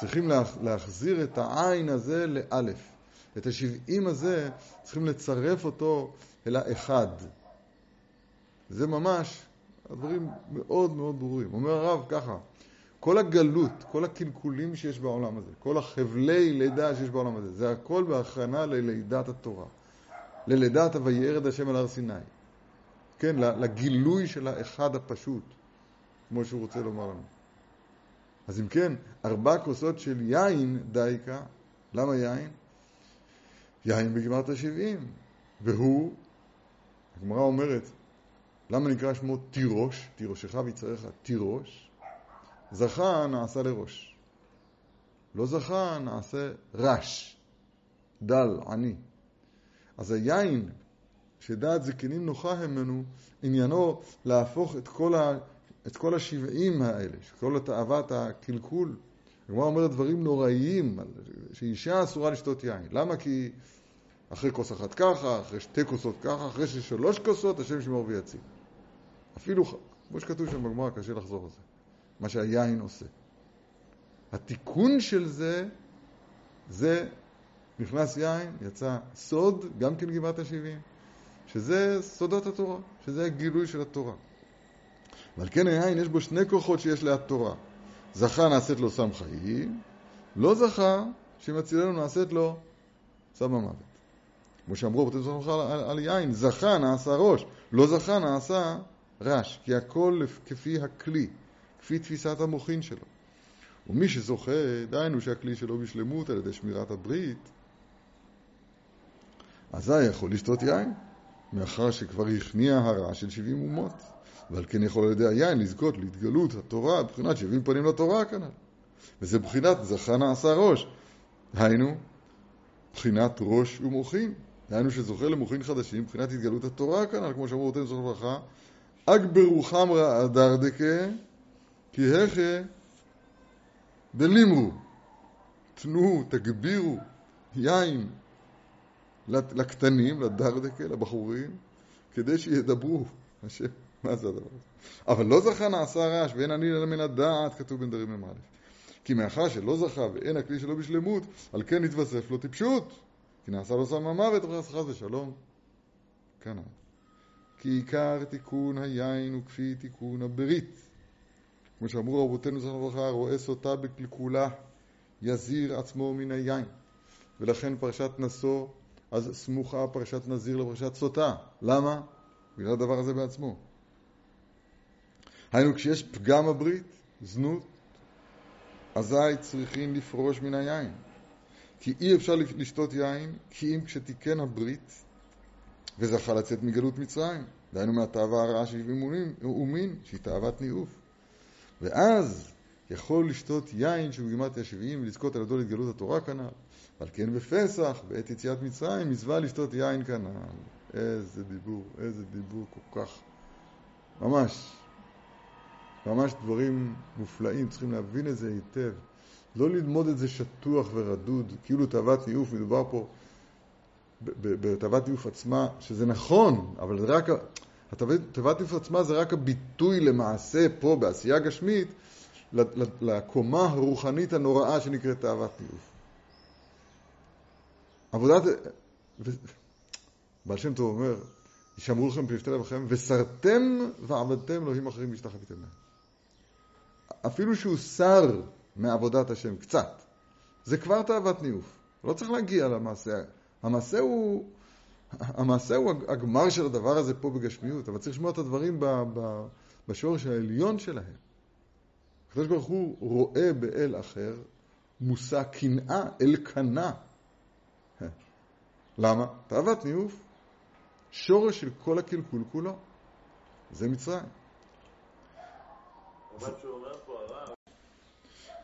צריכים להחזיר את העין הזה לאלף. את השבעים הזה צריכים לצרף אותו אל האחד. זה ממש, הדברים מאוד מאוד ברורים. אומר הרב ככה, כל הגלות, כל הקלקולים שיש בעולם הזה, כל החבלי לידה שיש בעולם הזה, זה הכל בהכנה ללידת התורה. ללידת ה"וירד השם על הר סיני". כן, לגילוי של האחד הפשוט, כמו שהוא רוצה לומר לנו. אז אם כן, ארבע כוסות של יין דייקה, למה יין? יין בגמרת השבעים, והוא, הגמרא אומרת, למה נקרא שמו תירוש, תירושך ויצריך תירוש? זכה נעשה לראש. לא זכה נעשה רש, דל, עני. אז היין שדעת זקנים נוחה ממנו, עניינו להפוך את כל, ה, את כל השבעים האלה, כל תאוות הקלקול. הגמרא אומרת דברים נוראיים, שאישה אסורה לשתות יין. למה? כי אחרי כוס אחת ככה, אחרי שתי כוסות ככה, אחרי ששלוש כוסות, השם שמור ויציל. אפילו, כמו שכתוב שם בגמרא, קשה לחזור על זה. מה שהיין עושה. התיקון של זה, זה נכנס יין, יצא סוד, גם כן גבעת השבעים, שזה סודות התורה, שזה הגילוי של התורה. ועל כן היין יש בו שני כוחות שיש ליד תורה. זכה נעשית לו סם חיים, לא זכה שמצילנו נעשית לו סם המוות. כמו שאמרו בתים זוכרים על, על יין, זכה נעשה ראש, לא זכה נעשה רש, כי הכל כפי הכלי. כפי תפיסת המוחין שלו. ומי שזוכה, דהיינו שהכלי שלו בשלמות על ידי שמירת הברית, אזי יכול לשתות יין, מאחר שכבר הכניע הרע של שבעים אומות, ועל כן יכול על ידי היין לזכות להתגלות התורה, בבחינת שבעים פנים לתורה כנ"ל. וזה בחינת זכה נעשה ראש. היינו, בחינת ראש ומוחין. דהיינו שזוכה למוחין חדשים, מבחינת התגלות התורה כנ"ל, כמו שאמרו אותם זוכר ברכה, אגברו חמרא אדרדקה כי הכי דלימרו, תנו, תגבירו יין לקטנים, לדרדקה, לבחורים, כדי שידברו. השם, מה זה הדבר הזה? אבל לא זכה נעשה רעש ואין אני אלא מן הדעת, כתוב בנדרים מ"א. כי מאחר שלא זכה ואין הכלי שלו בשלמות, על כן התווסף לו טיפשות. כי נעשה לו סם המוות, וחס חס ושלום. כאן. כי עיקר תיקון היין הוא כפי תיקון הברית. כמו שאמרו רבותינו זכרונו לברכה, רואה סוטה בקלקולה, יזיר עצמו מן היין. ולכן פרשת נשוא, אז סמוכה פרשת נזיר לפרשת סוטה. למה? בגלל הדבר הזה בעצמו. היינו, כשיש פגם הברית, זנות, אזי צריכים לפרוש מן היין. כי אי אפשר לשתות יין, כי אם כשתיקן הברית, וזכה לצאת מגלות מצרים, דהיינו מהתאווה הרעה של אומין, שהיא תאוות ניאוף. ואז יכול לשתות יין שהוא גימטריה שבעים ולזכות על ידו להתגלות התורה כנ"ל. ועל כן בפסח, בעת יציאת מצרים, מצווה לשתות יין כנ"ל. איזה דיבור, איזה דיבור כל כך, ממש, ממש דברים מופלאים, צריכים להבין את זה היטב. לא ללמוד את זה שטוח ורדוד, כאילו תאוות ניאוף, מדובר פה בתאוות ניאוף עצמה, שזה נכון, אבל זה רק, תאוות ניאוף עצמה זה רק הביטוי למעשה פה, בעשייה גשמית, לקומה הרוחנית הנוראה שנקראת תאוות ניאוף. עבודת... בעל שם טוב אומר, ישמרו לכם פלפתי לבכם, וסרתם ועבדתם אלוהים אחרים והשתחוויתם להם. אפילו שהוא שר מעבודת השם, קצת, זה כבר תאוות ניאוף. לא צריך להגיע למעשה. המעשה הוא, המעשה הוא הגמר של הדבר הזה פה בגשמיות, אבל צריך לשמוע את הדברים בשורש העליון שלהם. הקדוש ברוך הוא רואה באל אחר מושא קנאה, אלקנה. למה? תאוות ניאוף, שורש של כל הקלקול כולו, זה מצרים.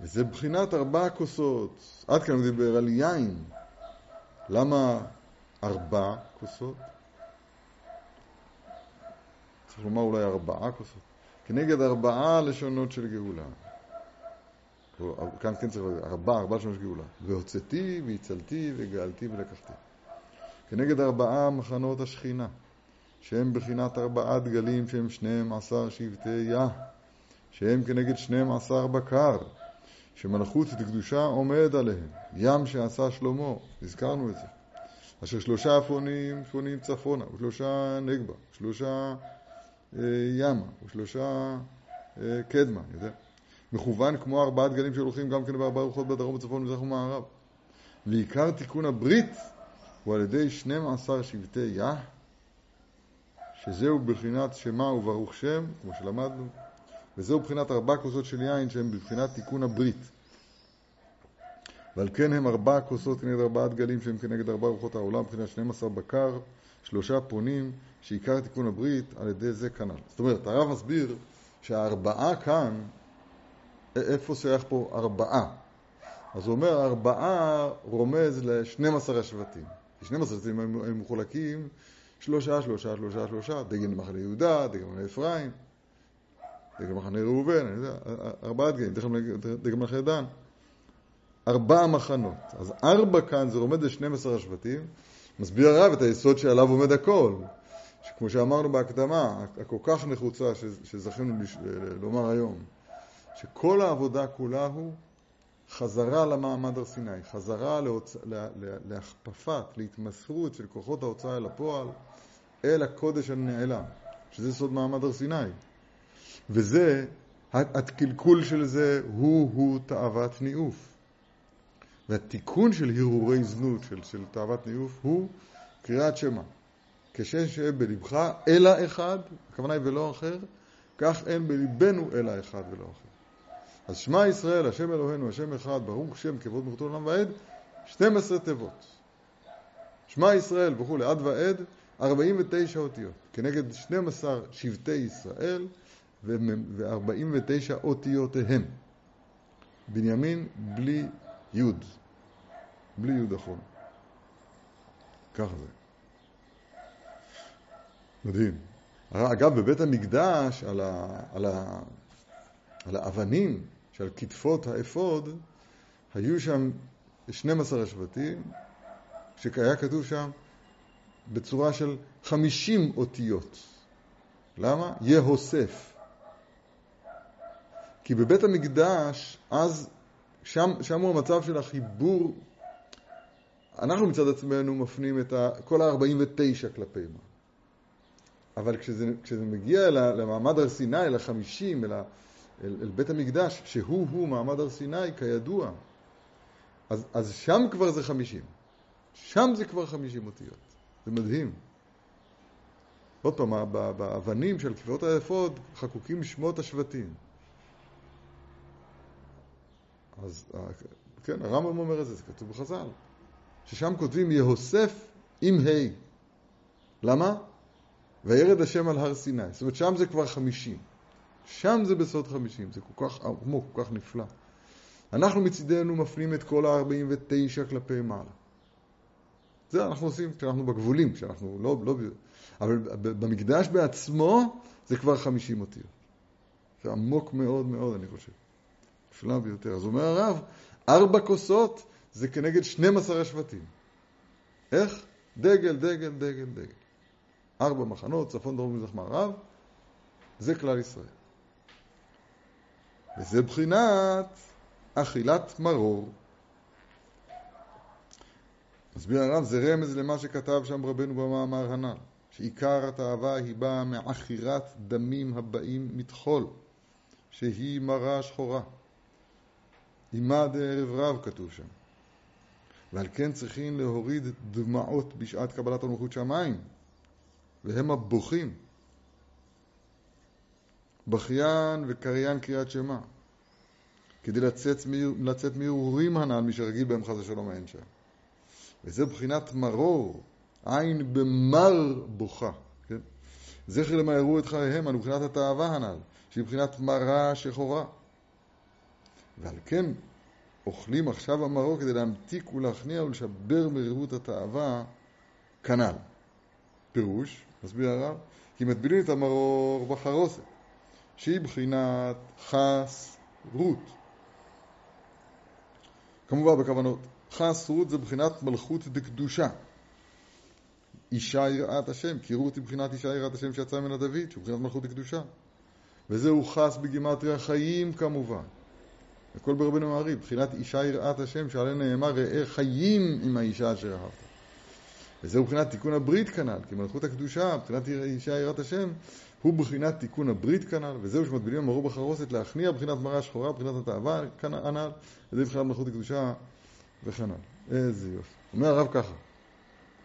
וזה בחינת ארבע כוסות. עד כאן הוא דיבר על יין. למה ארבע כוסות? צריך לומר אולי ארבעה כוסות. כנגד ארבעה לשונות של גאולה. כאן כן צריך להגיד, ארבע, ארבע לשונות של גאולה. והוצאתי, והצלתי, וגאלתי ולקחתי. כנגד ארבעה מחנות השכינה, שהם בחינת ארבעה דגלים שהם שניהם עשר שבטי יה, שהם כנגד שניהם עשר בקר, שמלכות וקדושה עומד עליהם, ים שעשה שלמה, הזכרנו את זה, אשר שלושה אפונים שפונים צפונה, ושלושה נגבה, ושלושה אה, ימה, ושלושה אה, קדמה, יודע? מכוון כמו ארבעה דגלים שהולכים גם כן בארבעה רוחות בדרום, בצפון, מזרח ומערב. ועיקר תיקון הברית הוא על ידי 12 שבטי יה, שזהו בחינת שמה וברוך שם, כמו שלמדנו, וזהו בחינת ארבע כוסות של יין שהם בבחינת תיקון הברית. ועל כן הם ארבע כוסות כנגד ארבעה דגלים שהם כנגד ארבע רוחות העולם, מבחינת 12 בקר, שלושה פונים, שעיקר תיקון הברית על ידי זה כנ"ל. זאת אומרת, הרב מסביר שהארבעה כאן, איפה שייך פה ארבעה? אז הוא אומר, ארבעה רומז ל-12 השבטים. כי 12 שבטים הם מחולקים שלושה, שלושה, שלושה, שלושה, דגל מחנה יהודה, דגל מחנה אפרים, דגל מחנה ראובן, ארבעה דגלים, דגל מחנה דן. ארבע מחנות. אז ארבע כאן זה עומד ל-12 השבטים, מסביר הרב את היסוד שעליו עומד הכל. שכמו שאמרנו בהקדמה, הכל כך נחוצה שזכינו לומר היום, שכל העבודה כולה הוא חזרה למעמד הר סיני, חזרה להוצ... לה... לה... להכפפת, להתמסרות של כוחות ההוצאה אל הפועל אל הקודש הנעלם, שזה סוד מעמד הר סיני. וזה, הקלקול של זה הוא-הוא תאוות ניאוף. והתיקון של הרהורי זנות, של, של תאוות ניאוף, הוא קריאת שמע. שאין בלבך אלא אחד, הכוונה היא ולא אחר, כך אין בליבנו אלא אחד ולא אחר. אז שמע ישראל, השם אלוהינו, השם אחד, ברוך שם כבוד מלכותו לעולם ועד, 12 תיבות. שמע ישראל וכולי, עד ועד, 49 אותיות, כנגד 12 שבטי ישראל ו-49 אותיותיהם. בנימין בלי יוד, בלי יוד אחרון. ככה זה. מדהים. אגב, בבית המקדש, על, ה, על, ה, על האבנים שעל כתפות האפוד, היו שם 12 השבטים, שהיה כתוב שם בצורה של 50 אותיות. למה? יהוסף. כי בבית המקדש, אז, שם, שם הוא המצב של החיבור, אנחנו מצד עצמנו מפנים את ה, כל ה-49 כלפי מה. אבל כשזה, כשזה מגיע למעמד הר סיני, ל-50, אל, אל, אל בית המקדש, שהוא-הוא מעמד הר סיני, כידוע, אז, אז שם כבר זה 50. שם זה כבר 50 אותיות. זה מדהים. עוד פעם, באבנים של כפיות היפות חקוקים שמות השבטים. אז כן, הרמב"ם אומר את זה, זה כתוב בחז"ל, ששם כותבים יהוסף עם ה'. למה? וירד השם על הר סיני. זאת אומרת, שם זה כבר חמישים. שם זה בסוד חמישים. זה כל כך עמוק, כל כך נפלא. אנחנו מצידנו מפנים את כל ה-49 כלפי מעלה. זה אנחנו עושים כשאנחנו בגבולים, כשאנחנו לא, לא... אבל במקדש בעצמו זה כבר חמישים אותיות. זה עמוק מאוד מאוד, אני חושב. נפלא ביותר. אז אומר הרב, ארבע כוסות זה כנגד 12 השבטים. איך? דגל, דגל, דגל, דגל. ארבע מחנות, צפון, דרום, מזרח, מערב, זה כלל ישראל. וזה בחינת אכילת מרור. מסביר הרב, זה רמז למה שכתב שם רבנו במאמר הנ"ל, שעיקר התאווה היא באה מעכירת דמים הבאים מטחול, שהיא מרה שחורה. עימה דערב רב כתוב שם. ועל כן צריכים להוריד דמעות בשעת קבלת המלכות שמיים, והם הבוכים. בכיין וקריין קריאת שמע, כדי לצאת, לצאת מהרהורים הנ"ל, מי שרגיל בהם חס ושלום אין שם. וזה בחינת מרור, עין במר בוכה, כן? זכר למה הראו את חייהם, על בחינת התאווה הנ"ל, שהיא בחינת מרה שחורה. ועל כן אוכלים עכשיו המרור כדי להמתיק ולהכניע ולשבר מרירות התאווה כנ"ל. פירוש, מסביר הרב, כי מטבילים את המרור בחרוסת, שהיא בחינת חס רות. כמובן בכוונות. חס רות זה בחינת מלכות דקדושה. אישה יראת השם, כי רות היא בחינת אישה יראת השם שיצאה ממנה דוד, שהוא בחינת מלכות דקדושה. וזהו חס בגימטריה חיים כמובן. הכל ברבנו מעריב, בחינת אישה יראת השם, שעליה נאמר ראה חיים עם האישה אשר אהבת. וזהו בחינת תיקון הברית כנ"ל, כי מלכות הקדושה, בחינת אישה יראת השם, הוא בחינת תיקון הברית כנ"ל, וזהו שמטבילים אמרו בחרוסת להכניע בחינת מראה שחורה, בחינת התאווה כנ"ל, וזה בחינת מלכות הקדושה וכנ"ל. איזה יופי. אומר הרב ככה,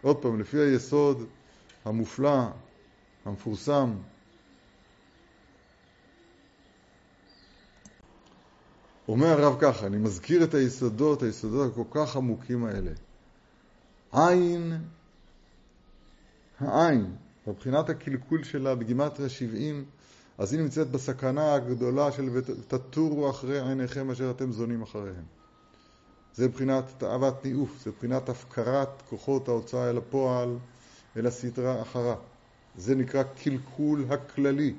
עוד פעם, לפי היסוד המופלא, המפורסם, אומר הרב ככה, אני מזכיר את היסודות, היסודות הכל כך עמוקים האלה. עין, העין, מבחינת הקלקול שלה בגימטריה 70, אז היא נמצאת בסכנה הגדולה של ותטורו אחרי עיניכם אשר אתם זונים אחריהם. זה מבחינת תאוות ניאוף, זה מבחינת הפקרת כוחות ההוצאה אל הפועל, אל הסדרה אחרה. זה נקרא קלקול הכללי.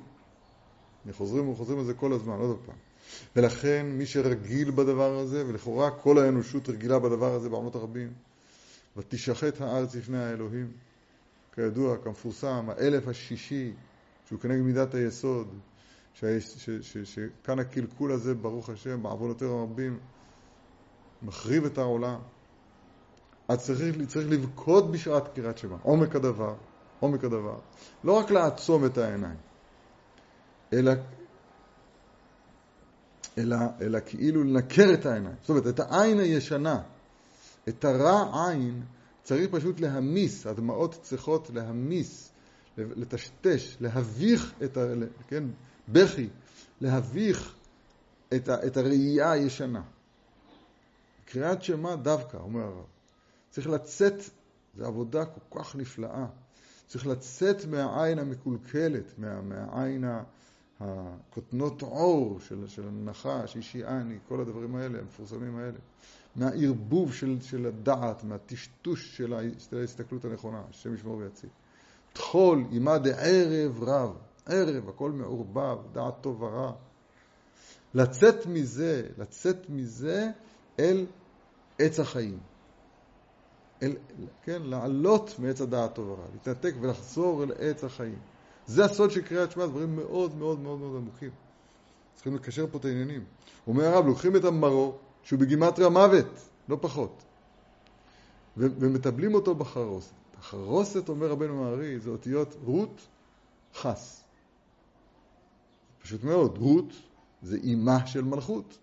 אני חוזרים וחוזרים על זה כל הזמן, עוד פעם. ולכן מי שרגיל בדבר הזה, ולכאורה כל האנושות רגילה בדבר הזה בעונות הרבים, ותשחט הארץ לפני האלוהים, כידוע, כמפורסם, האלף השישי, שהוא כנגד מידת היסוד, שכאן הקלקול הזה, ברוך השם, בעוונותינו הרבים, מחריב את העולם. אז צריך, צריך לבכות בשעת קריאת שמע, עומק הדבר, עומק הדבר. לא רק לעצום את העיניים, אלא אלא, אלא כאילו לנקר את העיניים. זאת אומרת, את העין הישנה, את הרע עין, צריך פשוט להמיס, הדמעות צריכות להמיס, לטשטש, להביך את ה... כן, בכי, להביך את, ה, את הראייה הישנה. קריאת שמע דווקא, אומר הרב. צריך לצאת, זו עבודה כל כך נפלאה. צריך לצאת מהעין המקולקלת, מה, מהעין ה... הכותנות עור של, של הנחש, אישיאני, כל הדברים האלה, המפורסמים האלה, מהערבוב של, של הדעת, מהטשטוש של ההסתכלות הנכונה, השם ישמור ויציב. טחול עימה דערב רב, ערב, הכל מעורבב, דעת טוב ורע. לצאת מזה, לצאת מזה אל עץ החיים. אל, כן, לעלות מעץ הדעת טוב ורע, להתנתק ולחזור אל עץ החיים. זה הסוד של קריאת שמע, דברים מאוד מאוד מאוד מאוד עמוקים. צריכים לקשר פה את העניינים. אומר הרב, לוקחים את המרור, שהוא בגימטריה מוות, לא פחות, ו- ומטבלים אותו בחרוסת. החרוסת, אומר רבנו מערי, זה אותיות רות חס. פשוט מאוד, רות זה אימה של מלכות.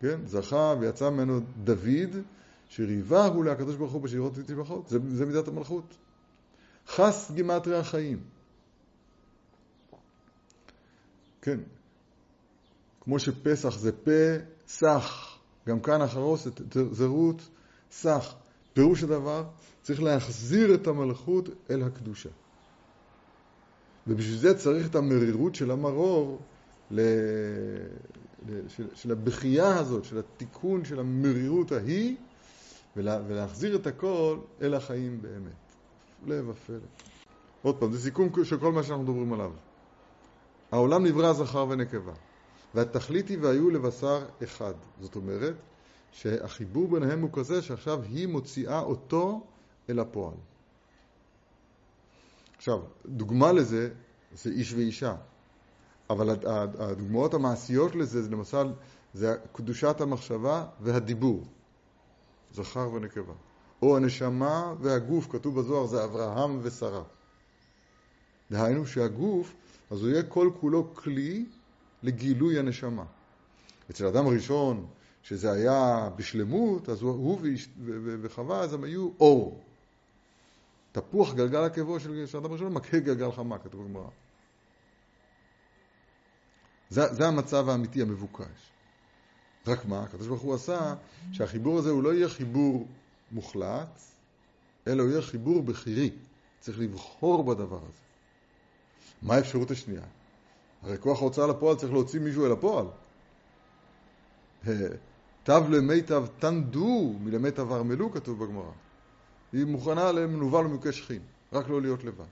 כן? זכה ויצא ממנו דוד, שריבה הוא להקדוש ברוך הוא בשירות ותשבחות. זה, זה מידת המלכות. חס גימטריה החיים. כן. כמו שפסח זה פה, סח. גם כאן החרוסת זה רות, סח. פירוש הדבר, צריך להחזיר את המלכות אל הקדושה. ובשביל זה צריך את המרירות של המרור, ל... של, של הבכייה הזאת, של התיקון של המרירות ההיא, ולה, ולהחזיר את הכל אל החיים באמת. הפלא ופלא. עוד פעם, זה סיכום של כל מה שאנחנו מדברים עליו. העולם נברא זכר ונקבה, והתכלית היא והיו לבשר אחד. זאת אומרת, שהחיבור ביניהם הוא כזה שעכשיו היא מוציאה אותו אל הפועל. עכשיו, דוגמה לזה זה איש ואישה, אבל הדוגמאות המעשיות לזה זה למשל, זה קדושת המחשבה והדיבור, זכר ונקבה. או הנשמה והגוף, כתוב בזוהר, זה אברהם ושרה. דהיינו שהגוף, אז הוא יהיה כל כולו כלי לגילוי הנשמה. אצל אדם הראשון, שזה היה בשלמות, אז הוא, וחווה, אז הם היו אור. תפוח גלגל עקבו של, של אדם ראשון, מכה גלגל חמה, כתוב בגמרא. זה, זה המצב האמיתי המבוקש. רק מה, הקדוש ברוך הוא עשה שהחיבור הזה הוא לא יהיה חיבור מוחלט, אלא הוא יהיה חיבור בחירי. צריך לבחור בדבר הזה. מה האפשרות השנייה? הרי כוח ההוצאה לפועל צריך להוציא מישהו אל הפועל. תו למיטב תנדו מלמיטב ארמלו, כתוב בגמרא. היא מוכנה למנוול ומוכה שכין, רק לא להיות לבד.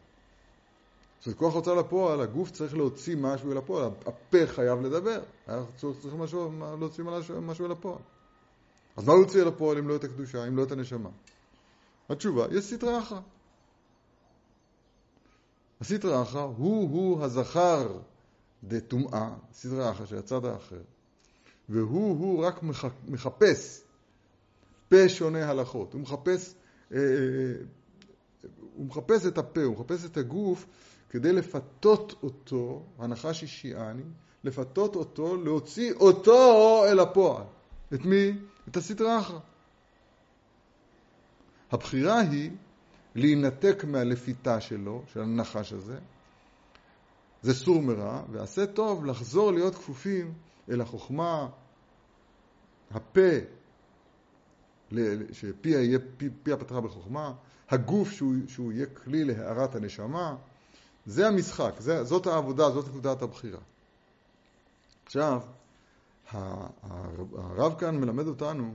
זאת אומרת, כוח הוצאה לפועל, הגוף צריך להוציא משהו אל הפועל, הפה חייב לדבר, צריך משהו, להוציא משהו אל הפועל. אז מה הוא יוציא אל הפועל אם לא את הקדושה, אם לא את הנשמה? התשובה, יש סטרא אחרא. הסטרא אחרא הוא-הוא הזכר דטומאה, סטרא אחרא של הצד האחר, והוא-הוא רק מחפש פה שונה הלכות. הוא מחפש, אה, אה, אה, הוא מחפש את הפה, הוא מחפש את הגוף כדי לפתות אותו, הנחש אישיאני, לפתות אותו, להוציא אותו אל הפועל. את מי? את הסטרא אחרא. הבחירה היא להינתק מהלפיתה שלו, של הנחש הזה, זה סור מרע, ועשה טוב לחזור להיות כפופים אל החוכמה, הפה, שפיה יהיה פיה פתחה בחוכמה, הגוף שהוא, שהוא יהיה כלי להארת הנשמה, זה המשחק, זה, זאת העבודה, זאת נקודת הבחירה. עכשיו, הרב כאן מלמד אותנו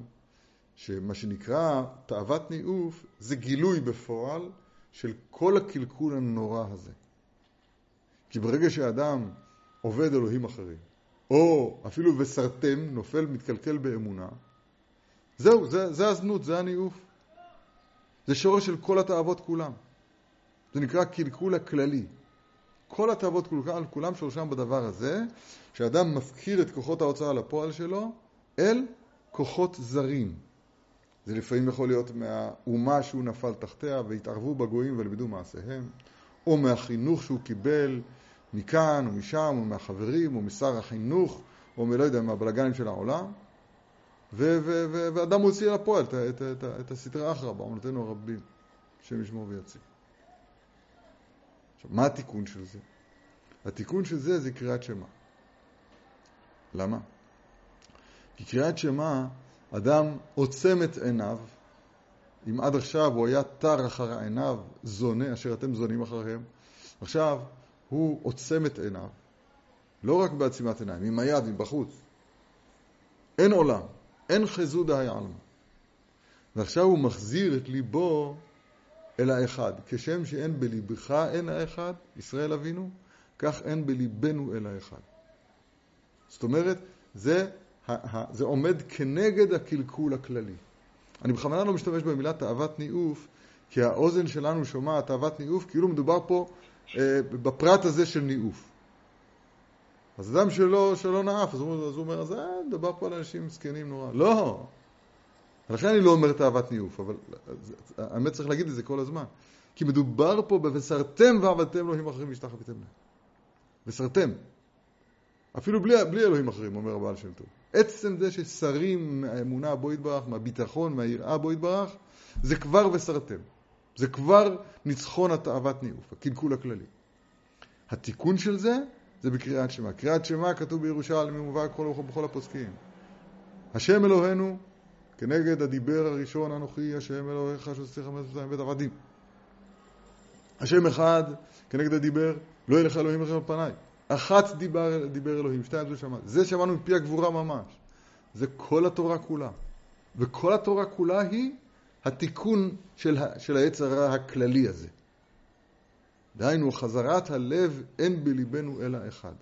שמה שנקרא תאוות ניאוף זה גילוי בפועל של כל הקלקול הנורא הזה. כי ברגע שאדם עובד אלוהים אחרים, או אפילו וסרתם, נופל, מתקלקל באמונה, זהו, זה, זה הזנות, זה הניאוף. זה שורש של כל התאוות כולם. זה נקרא קלקול הכללי. כל התאוות כולם, כולם שורשם בדבר הזה, שאדם מפקיר את כוחות ההוצאה לפועל שלו אל כוחות זרים. זה לפעמים יכול להיות מהאומה שהוא נפל תחתיה והתערבו בגויים ולמדו מעשיהם, או מהחינוך שהוא קיבל מכאן או משם, או מהחברים, או משר החינוך, או מלא יודע, מהבלגנים של העולם, ואדם מוציא לפועל את, את, את, את הסטרי אחרא בעונותינו הרבים, השם ישמור ויציג. עכשיו, מה התיקון של זה? התיקון של זה זה קריאת שמע. למה? כי קריאת שמע, אדם עוצם את עיניו, אם עד עכשיו הוא היה תר אחר עיניו, זונה, אשר אתם זונים אחריהם, עכשיו הוא עוצם את עיניו, לא רק בעצימת עיניים, עם היד, מבחוץ. אין עולם, אין חזודה העלמא. ועכשיו הוא מחזיר את ליבו אל האחד. כשם שאין בליבך אין האחד, ישראל אבינו, כך אין בליבנו אל האחד. זאת אומרת, זה, זה עומד כנגד הקלקול הכללי. אני בכוונה לא משתמש במילה תאוות ניאוף, כי האוזן שלנו שומעת תאוות ניאוף, כאילו מדובר פה אה, בפרט הזה של ניאוף. אז אדם שלא, שלא נאף, אז הוא, אז הוא אומר, אז אה, מדבר פה על אנשים זקנים נורא. לא! לכן אני לא אומר תאוות ניאוף, אבל האמת צריך להגיד את זה כל הזמן. כי מדובר פה ב"וסרתם ועבדתם אלוהים אחרים והשתחוויתם להם". וסרתם. אפילו בלי, בלי אלוהים אחרים, אומר הבעל שם טוב. עצם זה ששרים מהאמונה בו יתברך, מהביטחון, מהיראה בו יתברך, זה כבר וסרתם. זה כבר ניצחון התאוות ניאוף, הקלקול הכללי. התיקון של זה, זה בקריאת שמע. קריאת שמע כתוב בירושלים, מובא בכל, בכל הפוסקים. השם אלוהינו, כנגד הדיבר הראשון אנוכי, השם אלוהיך, שעושה חמש ושתיים בית עבדים. השם אחד, כנגד הדיבר, לא ילך אלוהים לכם על פניי. אחת דיבר, דיבר אלוהים, שתיים זה שמע. זה שמענו מפי הגבורה ממש. זה כל התורה כולה. וכל התורה כולה היא התיקון של, של היצר הרע הכללי הזה. דהיינו, חזרת הלב אין בליבנו אלא אחד.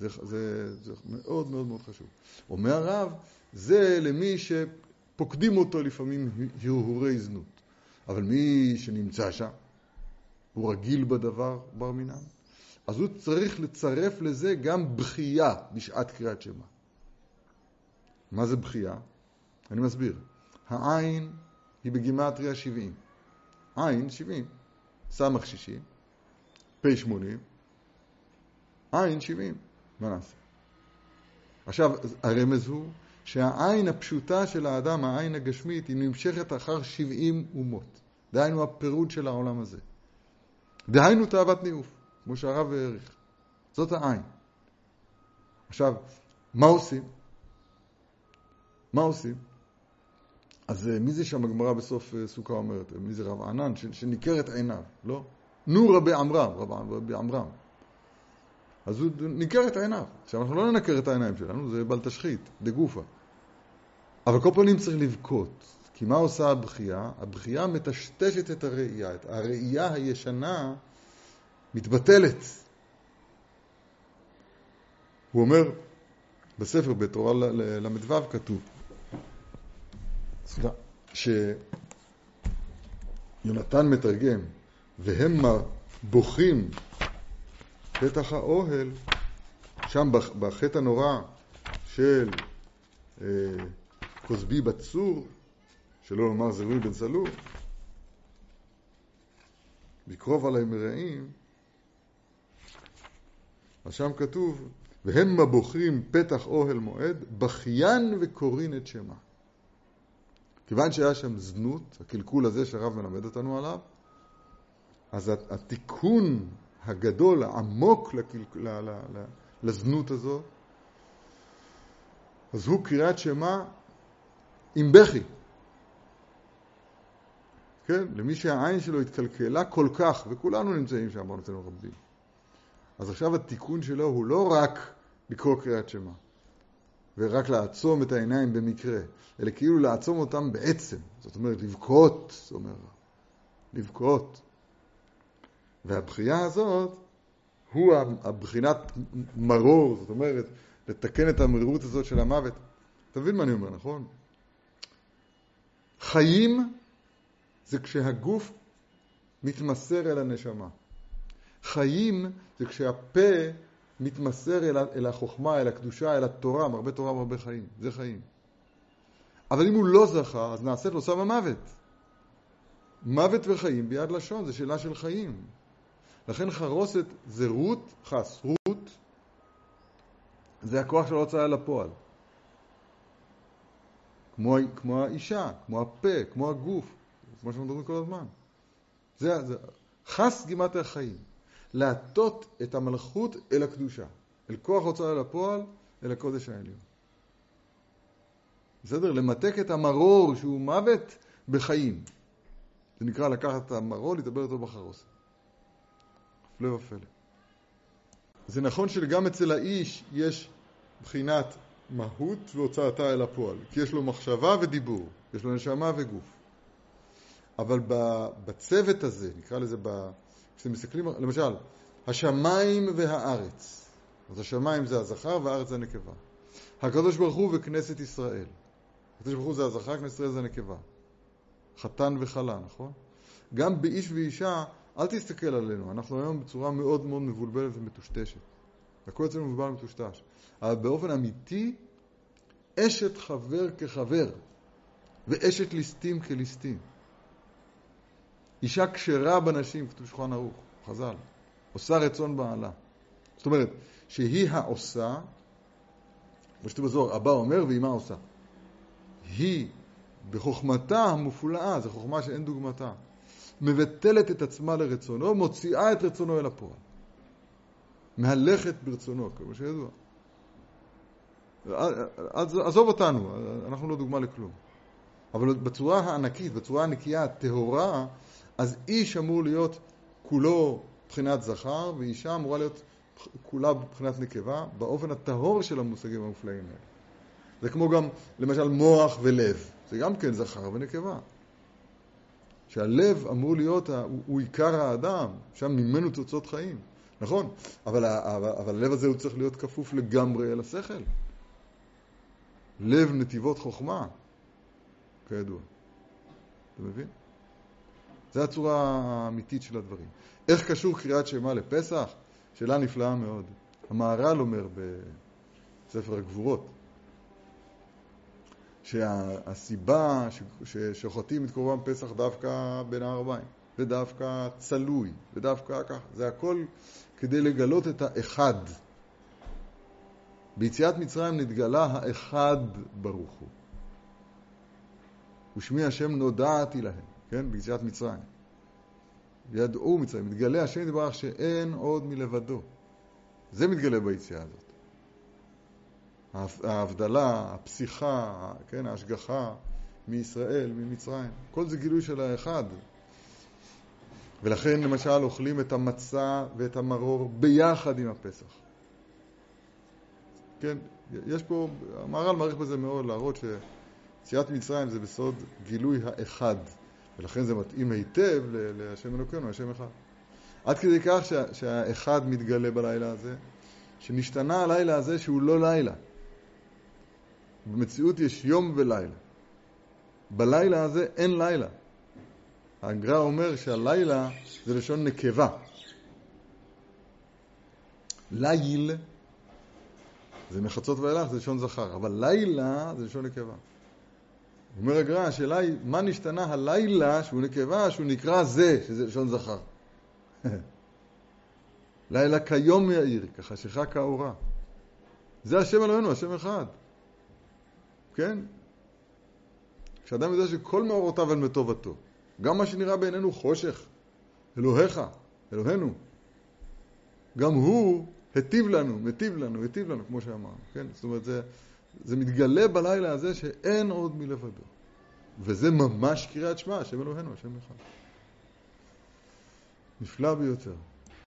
זה, זה, זה מאוד מאוד מאוד חשוב. אומר הרב, זה למי שפוקדים אותו לפעמים הרהורי זנות. אבל מי שנמצא שם, הוא רגיל בדבר בר מינן, אז הוא צריך לצרף לזה גם בכייה בשעת קריאת שמע. מה זה בכייה? אני מסביר. העין היא בגימטריה 70. עין 70, סמך 60, פ' 80, עין 70. מה נעשה? עכשיו, הרמז הוא שהעין הפשוטה של האדם, העין הגשמית, היא נמשכת אחר 70 אומות. דהיינו הפירוד של העולם הזה. דהיינו תאוות ניאוף, כמו שהרב העריך. זאת העין. עכשיו, מה עושים? מה עושים? אז אה, מי זה שם הגמרא בסוף אה, סוכה אומרת? מי זה רב ענן? שניכר את עיניו, לא? נו רבי עמרם, רבי עמרם. אז הוא ניכר את עיניו. עכשיו, אנחנו לא ננקר את העיניים שלנו, זה בל תשחית, דגופה. אבל כל פנים צריך לבכות. כי מה עושה הבכייה? הבכייה מטשטשת את הראייה. הראייה הישנה מתבטלת. הוא אומר, בספר בתורה ל"ו כתוב, שיונתן מתרגם, והמה בוכים פתח האוהל, שם בחטא הנורא של אה, כוסבי בצור, שלא לומר זרועי בן צלור, לקרוב עליי מרעים, אז שם כתוב, והם בוחרים פתח אוהל מועד, בכיין וקורין את שמה. כיוון שהיה שם זנות, הקלקול הזה שהרב מלמד אותנו עליו, אז התיקון הגדול, העמוק לקל... ל... ל... לזנות הזו, אז הוא קריאת שמע עם בכי. כן? למי שהעין שלו התקלקלה כל כך, וכולנו נמצאים שם בעונתנו רבים. אז עכשיו התיקון שלו הוא לא רק לקרוא קריאת שמע, ורק לעצום את העיניים במקרה, אלא כאילו לעצום אותם בעצם. זאת אומרת, לבכות, זאת אומרת, לבכות. והבכייה הזאת הוא הבחינת מרור, זאת אומרת, לתקן את המרירות הזאת של המוות. אתה מבין מה אני אומר, נכון? חיים זה כשהגוף מתמסר אל הנשמה. חיים זה כשהפה מתמסר אל, אל החוכמה, אל הקדושה, אל התורה, מרבה תורה מרבה חיים. זה חיים. אבל אם הוא לא זכה, אז נעשית לו סם המוות. מוות וחיים ביד לשון, זה שאלה של חיים. לכן חרוסת זה רות, חס, רות, זה הכוח של ההוצאה לפועל. כמו, כמו האישה, כמו הפה, כמו הגוף, כמו שאנחנו מדברים כל הזמן. זה, זה חס גימת החיים. להטות את המלכות אל הקדושה, אל כוח ההוצאה לפועל, אל הקודש העליון. בסדר? למתק את המרור שהוא מוות בחיים. זה נקרא לקחת את המרור, להתאבל אותו בחרוסת. הפלא ופלא. זה נכון שגם אצל האיש יש בחינת מהות והוצאתה אל הפועל, כי יש לו מחשבה ודיבור, יש לו נשמה וגוף. אבל בצוות הזה, נקרא לזה, מסתכלים, למשל, השמיים והארץ. אז השמיים זה הזכר והארץ זה הנקבה. הקדוש ברוך הוא וכנסת ישראל. הקדוש ברוך הוא זה הזכר, כנסת ישראל זה הנקבה. חתן וכלה, נכון? גם באיש ואישה אל תסתכל עלינו, אנחנו היום בצורה מאוד מאוד מבולבלת ומטושטשת. הכל אצלנו מבולבל ומטושטש. אבל באופן אמיתי, אשת חבר כחבר, ואשת ליסטים כליסטים. אישה כשרה בנשים, כתוב שולחן ערוך, חז"ל, עושה רצון בעלה. זאת אומרת, שהיא העושה, כמו שכתוב בזוהר, הבא אומר והיא מה עושה. היא בחוכמתה המופלאה, זו חוכמה שאין דוגמתה. מבטלת את עצמה לרצונו, מוציאה את רצונו אל הפועל. מהלכת ברצונו, כמו שידוע. עזוב אותנו, אנחנו לא דוגמה לכלום. אבל בצורה הענקית, בצורה הנקייה, הטהורה, איש אמור להיות כולו מבחינת זכר, ואישה אמורה להיות כולה מבחינת נקבה, באופן הטהור של המושגים המופלאים האלה. זה כמו גם, למשל, מוח ולב. זה גם כן זכר ונקבה. שהלב אמור להיות, הוא, הוא עיקר האדם, שם ממנו תוצאות חיים. נכון, אבל, אבל, אבל הלב הזה הוא צריך להיות כפוף לגמרי אל השכל. לב נתיבות חוכמה, כידוע. אתה מבין? זו הצורה האמיתית של הדברים. איך קשור קריאת שמע לפסח? שאלה נפלאה מאוד. המהר"ל אומר בספר הגבורות, שהסיבה ששוחטים את קורבן פסח דווקא בין הערביים, ודווקא צלוי, ודווקא ככה, זה הכל כדי לגלות את האחד. ביציאת מצרים נתגלה האחד ברוך הוא. ושמי השם נודעתי להם, כן? ביציאת מצרים. ידעו מצרים, מתגלה השם יתברך שאין עוד מלבדו. זה מתגלה ביציאה הזאת. ההבדלה, הפסיכה, כן, ההשגחה מישראל, ממצרים. כל זה גילוי של האחד. ולכן למשל אוכלים את המצה ואת המרור ביחד עם הפסח. כן, יש פה, המהר"ל מעריך בזה מאוד להראות שיציאת מצרים זה בסוד גילוי האחד, ולכן זה מתאים היטב להשם אלוקינו, השם אחד. עד כדי כך שה, שהאחד מתגלה בלילה הזה, שנשתנה הלילה הזה שהוא לא לילה. במציאות יש יום ולילה. בלילה הזה אין לילה. הגר"א אומר שהלילה זה לשון נקבה. ליל זה מחצות ואילך, זה לשון זכר, אבל לילה זה לשון נקבה. אומר הגר"א, השאלה היא, מה נשתנה הלילה שהוא נקבה, שהוא נקרא זה, שזה לשון זכר. לילה כיום יאיר, כחשיכה כאורה. זה השם אלוהינו, השם אחד. כן? כשאדם יודע שכל מאורותיו הם לטובתו, גם מה שנראה בעינינו חושך, אלוהיך, אלוהינו, גם הוא היטיב לנו, מטיב לנו, היטיב לנו, כמו שאמרנו, כן? זאת אומרת, זה, זה מתגלה בלילה הזה שאין עוד מלבדו. וזה ממש קריאת שמע, השם אלוהינו, השם אחד. נפלא ביותר.